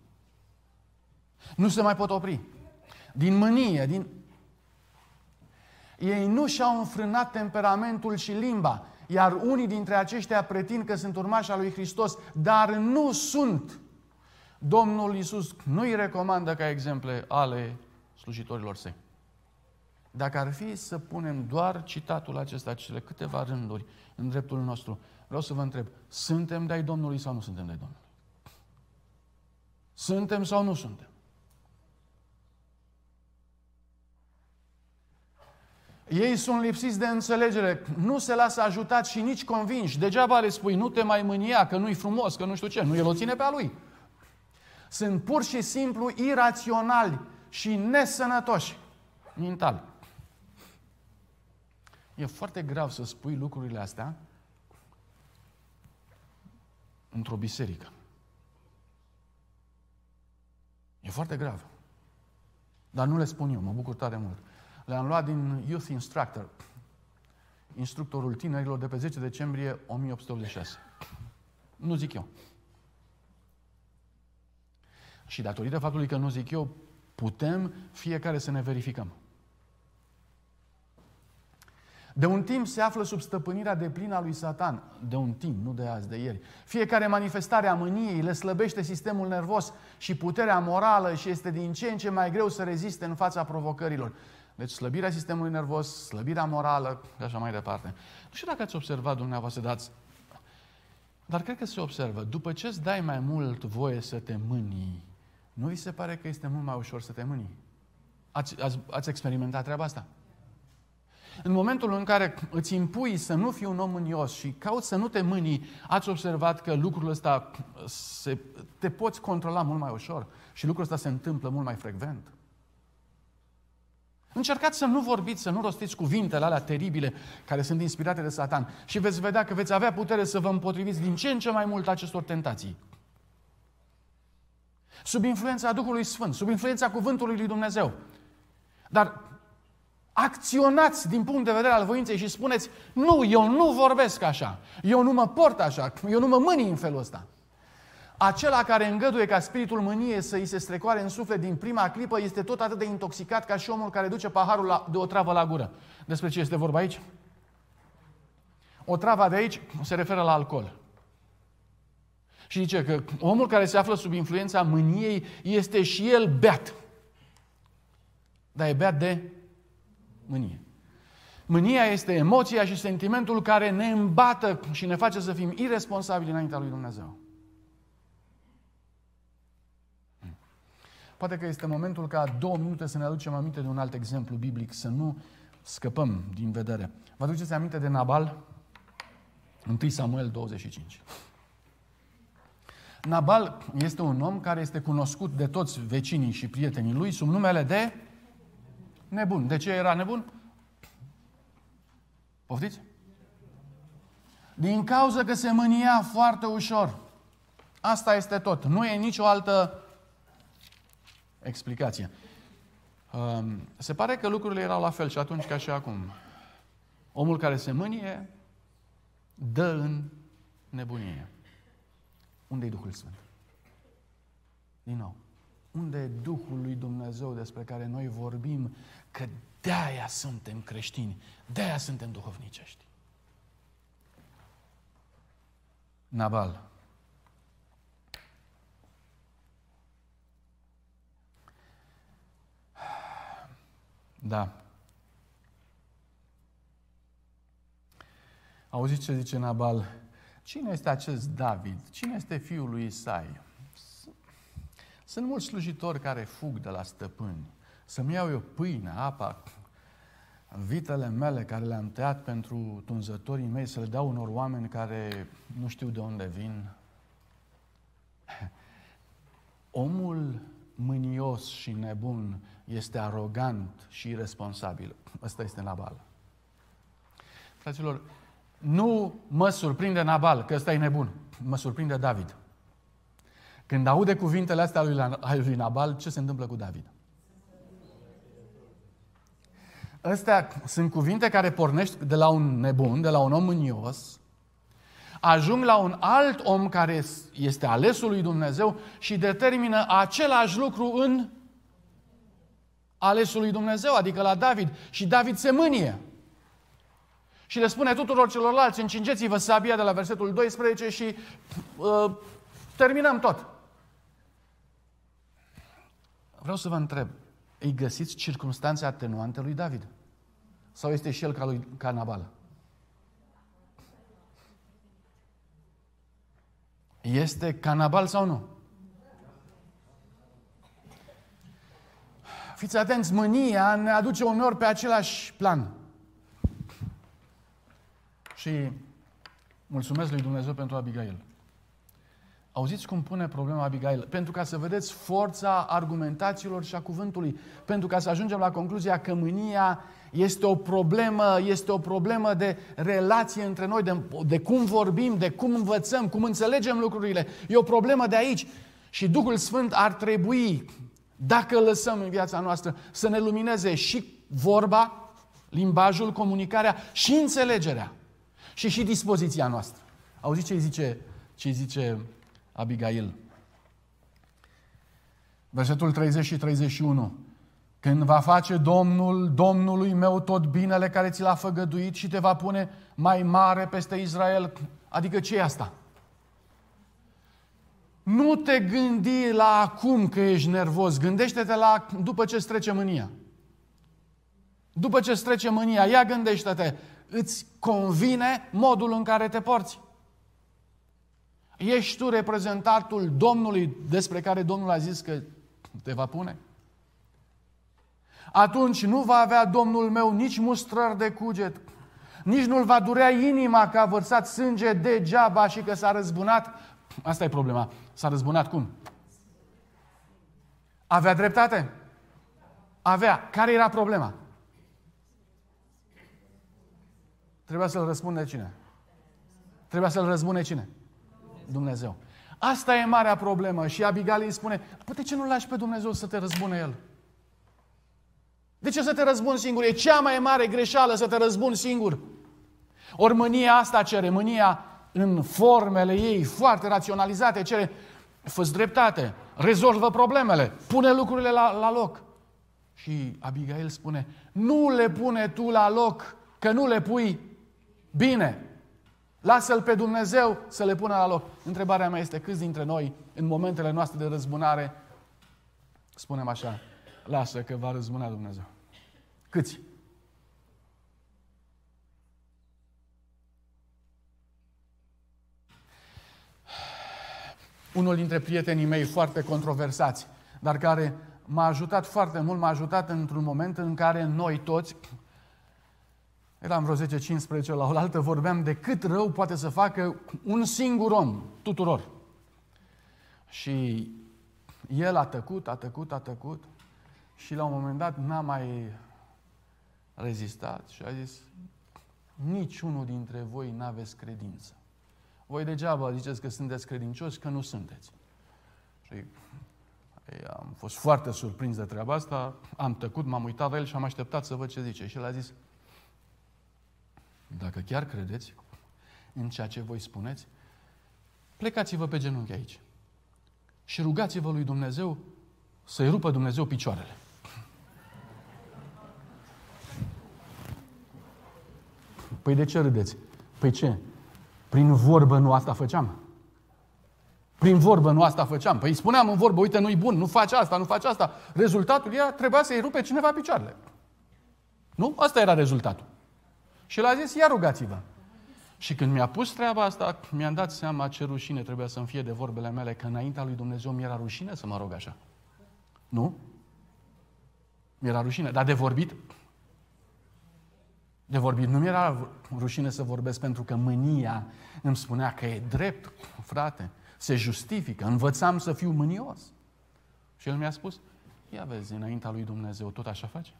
Nu se mai pot opri. Din mânie, din... Ei nu și-au înfrânat temperamentul și limba, iar unii dintre aceștia pretind că sunt urmași al lui Hristos, dar nu sunt. Domnul Iisus nu îi recomandă ca exemple ale slujitorilor săi. Dacă ar fi să punem doar citatul acesta, cele câteva rânduri în dreptul nostru, vreau să vă întreb, suntem de-ai Domnului sau nu suntem de-ai Domnului? Suntem sau nu suntem? Ei sunt lipsiți de înțelegere, nu se lasă ajutat și nici convinși. Degeaba le spui, nu te mai mânia, că nu-i frumos, că nu știu ce. Nu, el o ține pe a lui. Sunt pur și simplu iraționali și nesănătoși mental. E foarte grav să spui lucrurile astea într-o biserică. E foarte grav. Dar nu le spun eu, mă bucur tare mult. Le-am luat din Youth Instructor, instructorul tinerilor de pe 10 decembrie 1886. Nu zic eu. Și datorită faptului că nu zic eu, putem fiecare să ne verificăm. De un timp se află sub stăpânirea de plină a lui Satan. De un timp, nu de azi, de ieri. Fiecare manifestare a mâniei le slăbește sistemul nervos și puterea morală și este din ce în ce mai greu să reziste în fața provocărilor. Deci slăbirea sistemului nervos, slăbirea morală și așa mai departe. Nu știu dacă ați observat dumneavoastră, dați, dar cred că se observă. După ce îți dai mai mult voie să te mânii, nu vi se pare că este mult mai ușor să te mânii? Ați, ați, ați experimentat treaba asta? În momentul în care îți impui să nu fii un om mânios și cauți să nu te mânii, ați observat că lucrul ăsta se, te poți controla mult mai ușor și lucrul ăsta se întâmplă mult mai frecvent. Încercați să nu vorbiți, să nu rostiți cuvintele alea teribile care sunt inspirate de Satan și veți vedea că veți avea putere să vă împotriviți din ce în ce mai mult acestor tentații. Sub influența Duhului Sfânt, sub influența Cuvântului lui Dumnezeu. Dar acționați din punct de vedere al voinței și spuneți, nu, eu nu vorbesc așa, eu nu mă port așa, eu nu mă mâni în felul ăsta. Acela care îngăduie ca spiritul mânie să îi se strecoare în suflet din prima clipă este tot atât de intoxicat ca și omul care duce paharul la, de o travă la gură. Despre ce este vorba aici? O travă de aici se referă la alcool. Și zice că omul care se află sub influența mâniei este și el beat. Dar e beat de mânie. Mânia este emoția și sentimentul care ne îmbată și ne face să fim irresponsabili înaintea lui Dumnezeu. Poate că este momentul ca două minute să ne aducem aminte de un alt exemplu biblic, să nu scăpăm din vedere. Vă aduceți aminte de Nabal? 1 Samuel 25. Nabal este un om care este cunoscut de toți vecinii și prietenii lui sub numele de nebun. De ce era nebun? Poftiți? Din cauza că se mânia foarte ușor. Asta este tot. Nu e nicio altă explicație. Um, se pare că lucrurile erau la fel și atunci ca și acum. Omul care se mânie dă în nebunie. Unde e Duhul Sfânt? Din nou, unde e Duhul lui Dumnezeu despre care noi vorbim că de-aia suntem creștini, de-aia suntem duhovnicești? Nabal. Da. Auziți ce zice Nabal? Cine este acest David? Cine este fiul lui Isai? Sunt mulți slujitori care fug de la stăpâni. Să-mi iau eu pâine, apa, vitele mele care le-am tăiat pentru tunzătorii mei, să le dau unor oameni care nu știu de unde vin. Omul mânios și nebun este arogant și irresponsabil. Ăsta este Nabal. Fraților, nu mă surprinde Nabal, că ăsta e nebun. Mă surprinde David. Când aude cuvintele astea lui, lui Nabal, ce se întâmplă cu David? Astea sunt cuvinte care pornești de la un nebun, de la un om mânios, ajung la un alt om care este alesul lui Dumnezeu și determină același lucru în alesul lui Dumnezeu, adică la David. Și David se mânie. Și le spune tuturor celorlalți, încingeți-vă sabia de la versetul 12 și uh, terminăm tot. Vreau să vă întreb, îi găsiți circunstanțe atenuante lui David? Sau este și el ca lui Canabal? Este canabal sau nu? Fiți atenți, mânia ne aduce uneori pe același plan. Și mulțumesc lui Dumnezeu pentru Abigail. Auziți cum pune problema Abigail? Pentru ca să vedeți forța argumentațiilor și a cuvântului. Pentru ca să ajungem la concluzia că mânia este o problemă, este o problemă de relație între noi, de, de cum vorbim, de cum învățăm, cum înțelegem lucrurile. E o problemă de aici. Și Duhul Sfânt ar trebui, dacă îl lăsăm în viața noastră, să ne lumineze și vorba, limbajul, comunicarea și înțelegerea. Și și dispoziția noastră. Auziți ce zice, ce zice Abigail? Versetul 30 și 31. Când va face Domnul, Domnului meu tot binele care ți l-a făgăduit și te va pune mai mare peste Israel. Adică ce e asta? Nu te gândi la acum că ești nervos, gândește-te la după ce trece mânia. După ce trece mânia, ia gândește-te, îți convine modul în care te porți. Ești tu reprezentantul Domnului despre care Domnul a zis că te va pune? Atunci nu va avea Domnul meu nici mustrări de cuget, nici nu-l va durea inima că a vărsat sânge degeaba și că s-a răzbunat. Asta e problema. S-a răzbunat cum? Avea dreptate? Avea. Care era problema? Trebuia să-l răspunde cine? Trebuia să-l răzbune cine? Dumnezeu. Asta e marea problemă. Și Abigail îi spune, păi de ce nu lași pe Dumnezeu să te răzbune El? De ce să te răzbuni singur? E cea mai mare greșeală să te răzbuni singur. Ori mânia asta cere, mânia în formele ei foarte raționalizate, cere fă dreptate, rezolvă problemele, pune lucrurile la, la loc. Și Abigail spune, nu le pune tu la loc, că nu le pui bine. Lasă-L pe Dumnezeu să le pună la loc. Întrebarea mea este, câți dintre noi, în momentele noastre de răzbunare, spunem așa, lasă că va răzbuna Dumnezeu. Câți? Unul dintre prietenii mei foarte controversați, dar care m-a ajutat foarte mult, m-a ajutat într-un moment în care noi toți, eram vreo 10-15 la oaltă, vorbeam de cât rău poate să facă un singur om, tuturor. Și el a tăcut, a tăcut, a tăcut și la un moment dat n-a mai rezistat și a zis, niciunul dintre voi n-aveți credință. Voi degeaba ziceți că sunteți credincioși, că nu sunteți. Și am fost foarte surprins de treaba asta, am tăcut, m-am uitat la el și am așteptat să văd ce zice. Și el a zis, dacă chiar credeți, în ceea ce voi spuneți, plecați-vă pe genunchi aici și rugați-vă lui Dumnezeu să-i rupă Dumnezeu picioarele. Păi de ce râdeți? Păi ce? Prin vorbă nu asta făceam. Prin vorbă nu asta făceam. Păi spuneam în vorbă, uite, nu-i bun, nu faci asta, nu faci asta. Rezultatul era, trebuia să-i rupe cineva picioarele. Nu? Asta era rezultatul. Și l-a zis, ia rugați-vă. Și când mi-a pus treaba asta, mi-am dat seama ce rușine trebuia să-mi fie de vorbele mele, că înaintea lui Dumnezeu mi-era rușine să mă rog așa. Nu? Mi-era rușine. Dar de vorbit, de vorbit nu mi-era rușine să vorbesc pentru că mânia îmi spunea că e drept, frate, se justifică, învățam să fiu mânios. Și el mi-a spus, ia vezi, înaintea lui Dumnezeu tot așa face?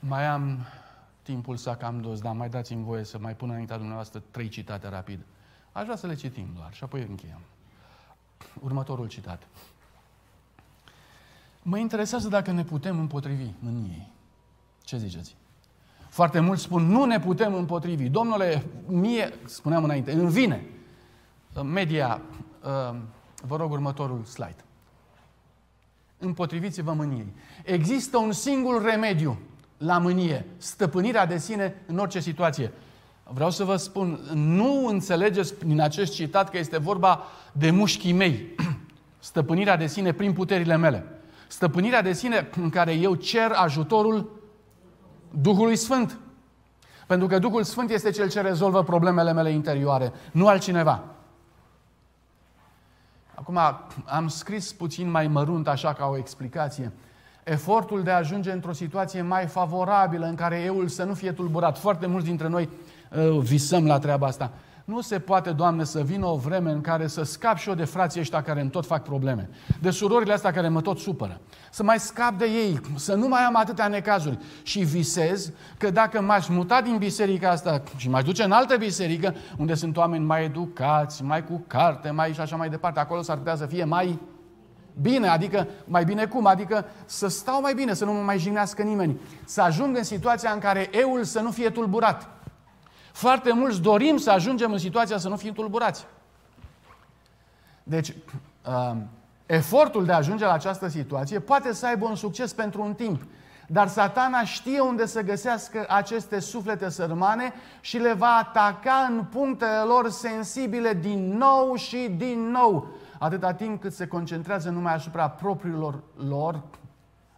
Mai am timpul să cam dos, dar mai dați-mi voie să mai pun înaintea dumneavoastră trei citate rapid. Aș vrea să le citim doar și apoi încheiem. Următorul citat. Mă interesează dacă ne putem împotrivi mâniei. Ce ziceți? Foarte mulți spun, nu ne putem împotrivi. Domnule, mie, spuneam înainte, îmi vine. Media, uh, vă rog următorul slide. Împotriviți-vă mâniei. Există un singur remediu la mânie, stăpânirea de sine în orice situație. Vreau să vă spun, nu înțelegeți din acest citat că este vorba de mușchii mei. Stăpânirea de sine prin puterile mele. Stăpânirea de sine în care eu cer ajutorul Duhului Sfânt. Pentru că Duhul Sfânt este cel ce rezolvă problemele mele interioare, nu altcineva. Acum am scris puțin mai mărunt, așa ca o explicație efortul de a ajunge într-o situație mai favorabilă în care euul să nu fie tulburat. Foarte mulți dintre noi uh, visăm la treaba asta. Nu se poate, Doamne, să vină o vreme în care să scap și eu de frații ăștia care îmi tot fac probleme, de surorile astea care mă tot supără. Să mai scap de ei, să nu mai am atâtea necazuri. Și visez că dacă m-aș muta din biserica asta și m-aș duce în altă biserică, unde sunt oameni mai educați, mai cu carte, mai și așa mai departe, acolo s-ar putea să fie mai bine, adică mai bine cum? Adică să stau mai bine, să nu mă mai jignească nimeni. Să ajung în situația în care eul să nu fie tulburat. Foarte mulți dorim să ajungem în situația să nu fim tulburați. Deci, uh, efortul de a ajunge la această situație poate să aibă un succes pentru un timp, dar satana știe unde să găsească aceste suflete sărmane și le va ataca în punctele lor sensibile din nou și din nou atâta timp cât se concentrează numai asupra propriilor lor,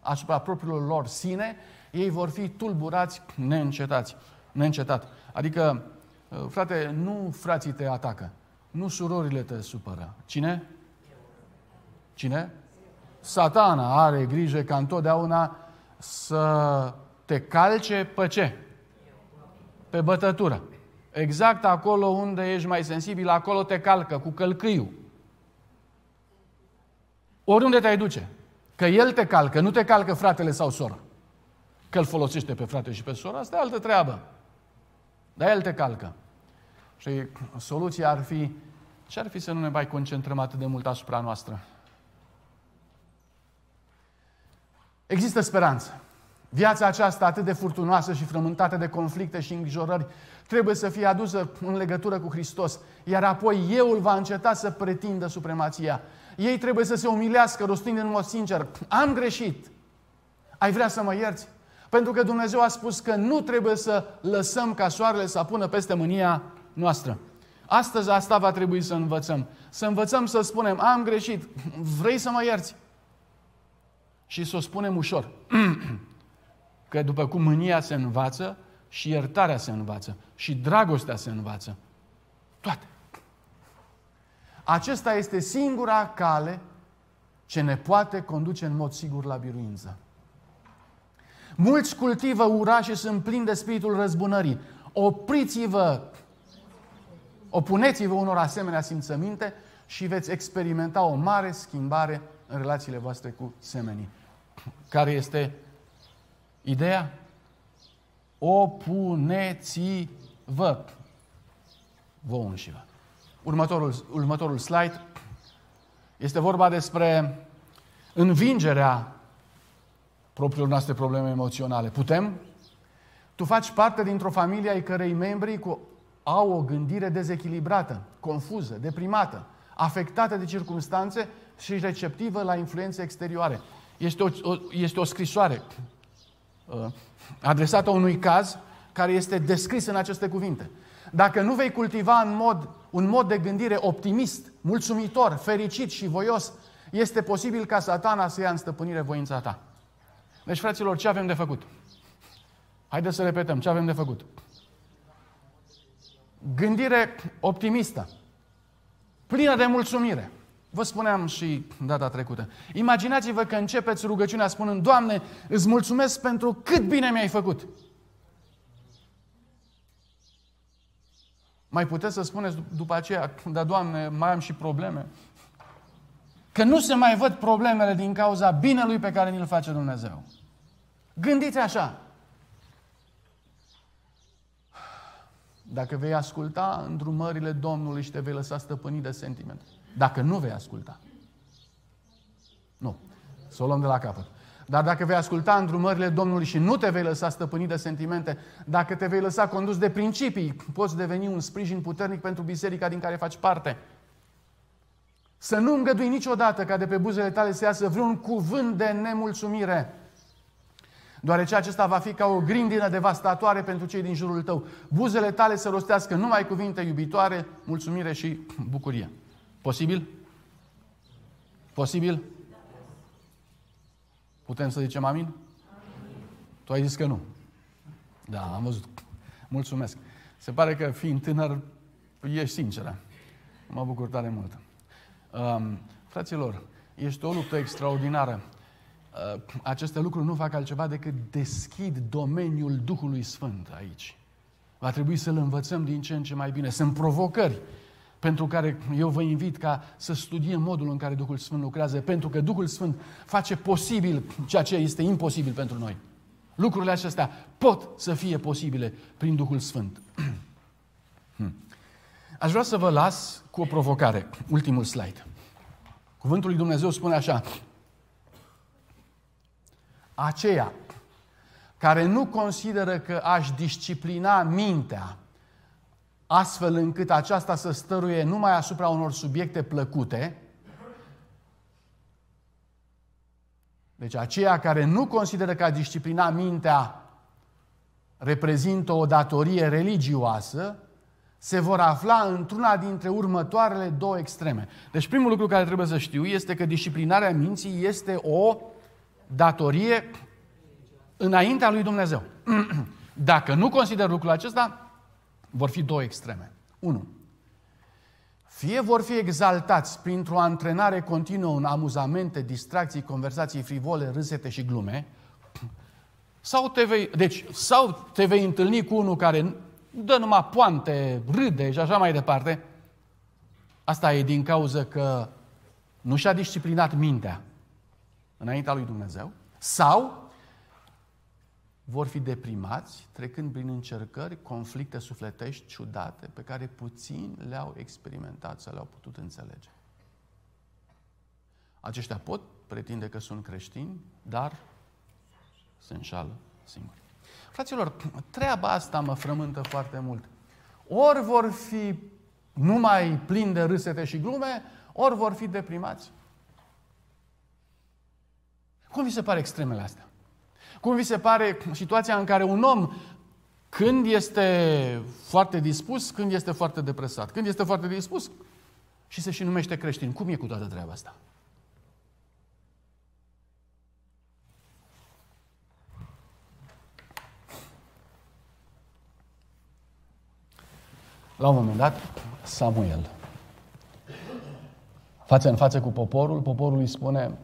asupra propriilor lor sine, ei vor fi tulburați neîncetați, neîncetat. Adică, uh, frate, nu frații te atacă, nu surorile te supără. Cine? Cine? Satana are grijă ca întotdeauna să te calce pe ce? Pe bătătură. Exact acolo unde ești mai sensibil, acolo te calcă cu călcâiul. Oriunde te-ai duce. Că el te calcă, nu te calcă fratele sau sora. Că îl folosește pe frate și pe sora, asta e altă treabă. Dar el te calcă. Și soluția ar fi, ce ar fi să nu ne mai concentrăm atât de mult asupra noastră? Există speranță. Viața aceasta atât de furtunoasă și frământată de conflicte și îngrijorări trebuie să fie adusă în legătură cu Hristos, iar apoi eu îl va înceta să pretindă supremația. Ei trebuie să se umilească rostind în mod sincer. Am greșit. Ai vrea să mă ierți? Pentru că Dumnezeu a spus că nu trebuie să lăsăm ca soarele să apună peste mânia noastră. Astăzi asta va trebui să învățăm. Să învățăm să spunem, am greșit, vrei să mă ierți? Și să o spunem ușor. că după cum mânia se învață, și iertarea se învață, și dragostea se învață. Toate. Acesta este singura cale ce ne poate conduce în mod sigur la biruință. Mulți cultivă ura și sunt plini de spiritul răzbunării. Opriți-vă, opuneți-vă unor asemenea simțăminte și veți experimenta o mare schimbare în relațiile voastre cu semenii. Care este ideea? Opuneți-vă vouă înșivă. Următorul, următorul slide este vorba despre învingerea propriilor noastre probleme emoționale. Putem? Tu faci parte dintr-o familie ai cărei membri cu, au o gândire dezechilibrată, confuză, deprimată, afectată de circunstanțe și receptivă la influențe exterioare. Este o, o, este o scrisoare uh, adresată unui caz care este descris în aceste cuvinte. Dacă nu vei cultiva în mod, un mod de gândire optimist, mulțumitor, fericit și voios, este posibil ca satana să ia în stăpânire voința ta. Deci, fraților, ce avem de făcut? Haideți să repetăm, ce avem de făcut? Gândire optimistă, plină de mulțumire. Vă spuneam și data trecută. Imaginați-vă că începeți rugăciunea spunând, Doamne, îți mulțumesc pentru cât bine mi-ai făcut. Mai puteți să spuneți după aceea, dar Doamne, mai am și probleme. Că nu se mai văd problemele din cauza binelui pe care ni-l face Dumnezeu. Gândiți așa. Dacă vei asculta îndrumările Domnului și te vei lăsa stăpânit de sentiment. Dacă nu vei asculta. Nu. Să o luăm de la capăt. Dar dacă vei asculta îndrumările Domnului și nu te vei lăsa stăpânit de sentimente, dacă te vei lăsa condus de principii, poți deveni un sprijin puternic pentru biserica din care faci parte. Să nu îngădui niciodată ca de pe buzele tale să iasă vreun cuvânt de nemulțumire. Deoarece acesta va fi ca o grindină devastatoare pentru cei din jurul tău. Buzele tale să rostească numai cuvinte iubitoare, mulțumire și bucurie. Posibil? Posibil? Putem să zicem amin? amin? Tu ai zis că nu. Da, am văzut. Mulțumesc. Se pare că fiind tânăr, ești sinceră. Mă bucur tare mult. Um, fraților, este o luptă extraordinară. Uh, aceste lucruri nu fac altceva decât deschid domeniul Duhului Sfânt aici. Va trebui să-L învățăm din ce în ce mai bine. Sunt provocări pentru care eu vă invit ca să studiem modul în care Duhul Sfânt lucrează, pentru că Duhul Sfânt face posibil ceea ce este imposibil pentru noi. Lucrurile acestea pot să fie posibile prin Duhul Sfânt. Hmm. Aș vrea să vă las cu o provocare. Ultimul slide. Cuvântul lui Dumnezeu spune așa. Aceea care nu consideră că aș disciplina mintea astfel încât aceasta să stăruie numai asupra unor subiecte plăcute, deci aceia care nu consideră că a disciplina mintea reprezintă o datorie religioasă, se vor afla într-una dintre următoarele două extreme. Deci primul lucru care trebuie să știu este că disciplinarea minții este o datorie înaintea lui Dumnezeu. Dacă nu consider lucrul acesta, vor fi două extreme. Unu, fie vor fi exaltați printr-o antrenare continuă în amuzamente, distracții, conversații frivole, râsete și glume, sau te vei, deci, sau te vei întâlni cu unul care dă numai poante, râde și așa mai departe. Asta e din cauza că nu și-a disciplinat mintea înaintea lui Dumnezeu. Sau vor fi deprimați, trecând prin încercări, conflicte sufletești ciudate, pe care puțin le-au experimentat sau le-au putut înțelege. Aceștia pot pretinde că sunt creștini, dar se înșală singuri. Fraților, treaba asta mă frământă foarte mult. Ori vor fi numai plini de râsete și glume, ori vor fi deprimați. Cum vi se pare extremele astea? Cum vi se pare situația în care un om, când este foarte dispus, când este foarte depresat? Când este foarte dispus și se și numește creștin. Cum e cu toată treaba asta? La un moment dat, Samuel, față în față cu poporul, poporul îi spune,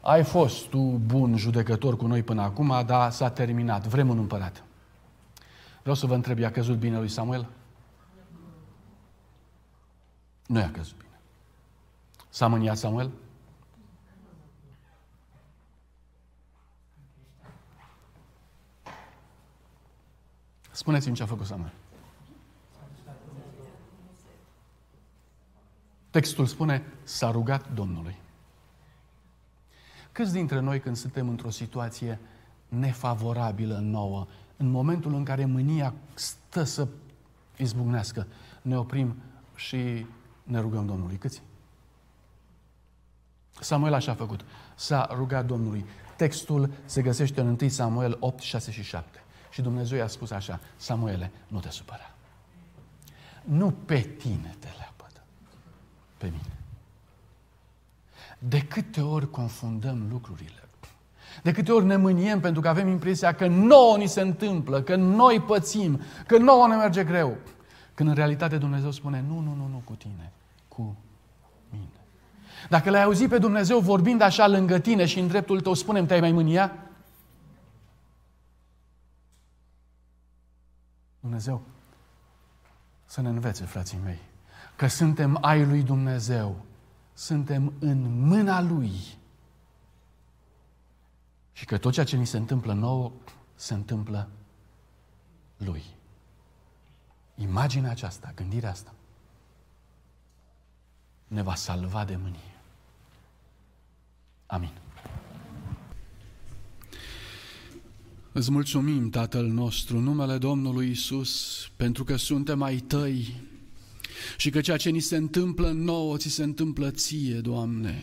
ai fost tu bun judecător cu noi până acum, dar s-a terminat. Vrem un împărat. Vreau să vă întreb, i-a căzut bine lui Samuel? Nu i-a căzut bine. S-a mâniat Samuel? Spuneți-mi ce a făcut Samuel. Textul spune, s-a rugat Domnului. Câți dintre noi când suntem într-o situație nefavorabilă nouă, în momentul în care mânia stă să izbucnească, ne oprim și ne rugăm Domnului. Câți? Samuel așa a făcut. S-a rugat Domnului. Textul se găsește în 1 Samuel 8, 6 și 7. Și Dumnezeu i-a spus așa, Samuele, nu te supăra. Nu pe tine te leapădă, pe mine. De câte ori confundăm lucrurile? De câte ori ne mâniem pentru că avem impresia că nouă ni se întâmplă, că noi pățim, că nouă ne merge greu. Când în realitate Dumnezeu spune, nu, nu, nu, nu cu tine, cu mine. Dacă l-ai auzit pe Dumnezeu vorbind așa lângă tine și în dreptul tău, spune te-ai mai mânia? Dumnezeu să ne învețe, frații mei, că suntem ai lui Dumnezeu, suntem în mâna Lui și că tot ceea ce ni se întâmplă nouă, se întâmplă Lui. Imaginea aceasta, gândirea asta, ne va salva de mânie. Amin. Îți mulțumim, Tatăl nostru, numele Domnului Isus, pentru că suntem ai Tăi și că ceea ce ni se întâmplă nouă, ți se întâmplă ție, Doamne.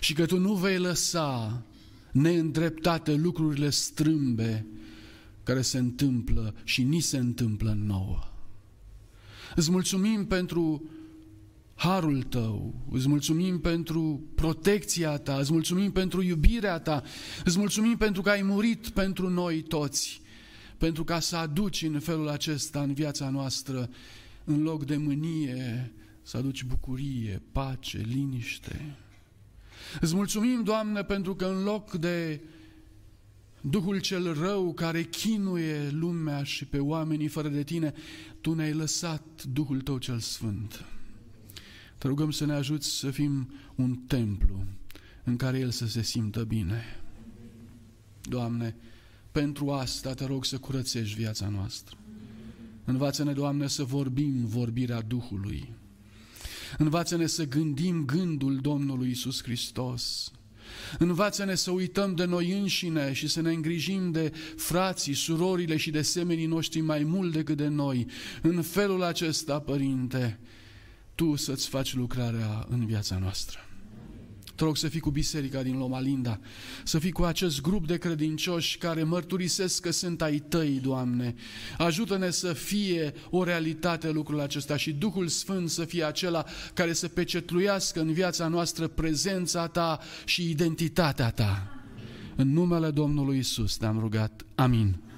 Și că Tu nu vei lăsa neîndreptate lucrurile strâmbe care se întâmplă și ni se întâmplă nouă. Îți mulțumim pentru harul tău, îți mulțumim pentru protecția ta, îți mulțumim pentru iubirea ta, îți mulțumim pentru că ai murit pentru noi toți, pentru ca să aduci în felul acesta în viața noastră, în loc de mânie, să aduci bucurie, pace, liniște. Îți mulțumim, Doamne, pentru că în loc de Duhul cel rău care chinuie lumea și pe oamenii fără de tine, Tu ne-ai lăsat Duhul Tău cel Sfânt. Te rugăm să ne ajuți să fim un templu în care El să se simtă bine. Doamne, pentru asta te rog să curățești viața noastră. Învață-ne, Doamne, să vorbim vorbirea Duhului. Învață-ne să gândim gândul Domnului Isus Hristos. Învață-ne să uităm de noi înșine și să ne îngrijim de frații, surorile și de semenii noștri mai mult decât de noi. În felul acesta, Părinte, Tu să-ți faci lucrarea în viața noastră. Te rog să fii cu biserica din Loma Linda, să fii cu acest grup de credincioși care mărturisesc că sunt ai tăi, Doamne. Ajută-ne să fie o realitate lucrul acesta și Duhul Sfânt să fie acela care să pecetluiască în viața noastră prezența Ta și identitatea Ta. În numele Domnului Isus te-am rugat. Amin.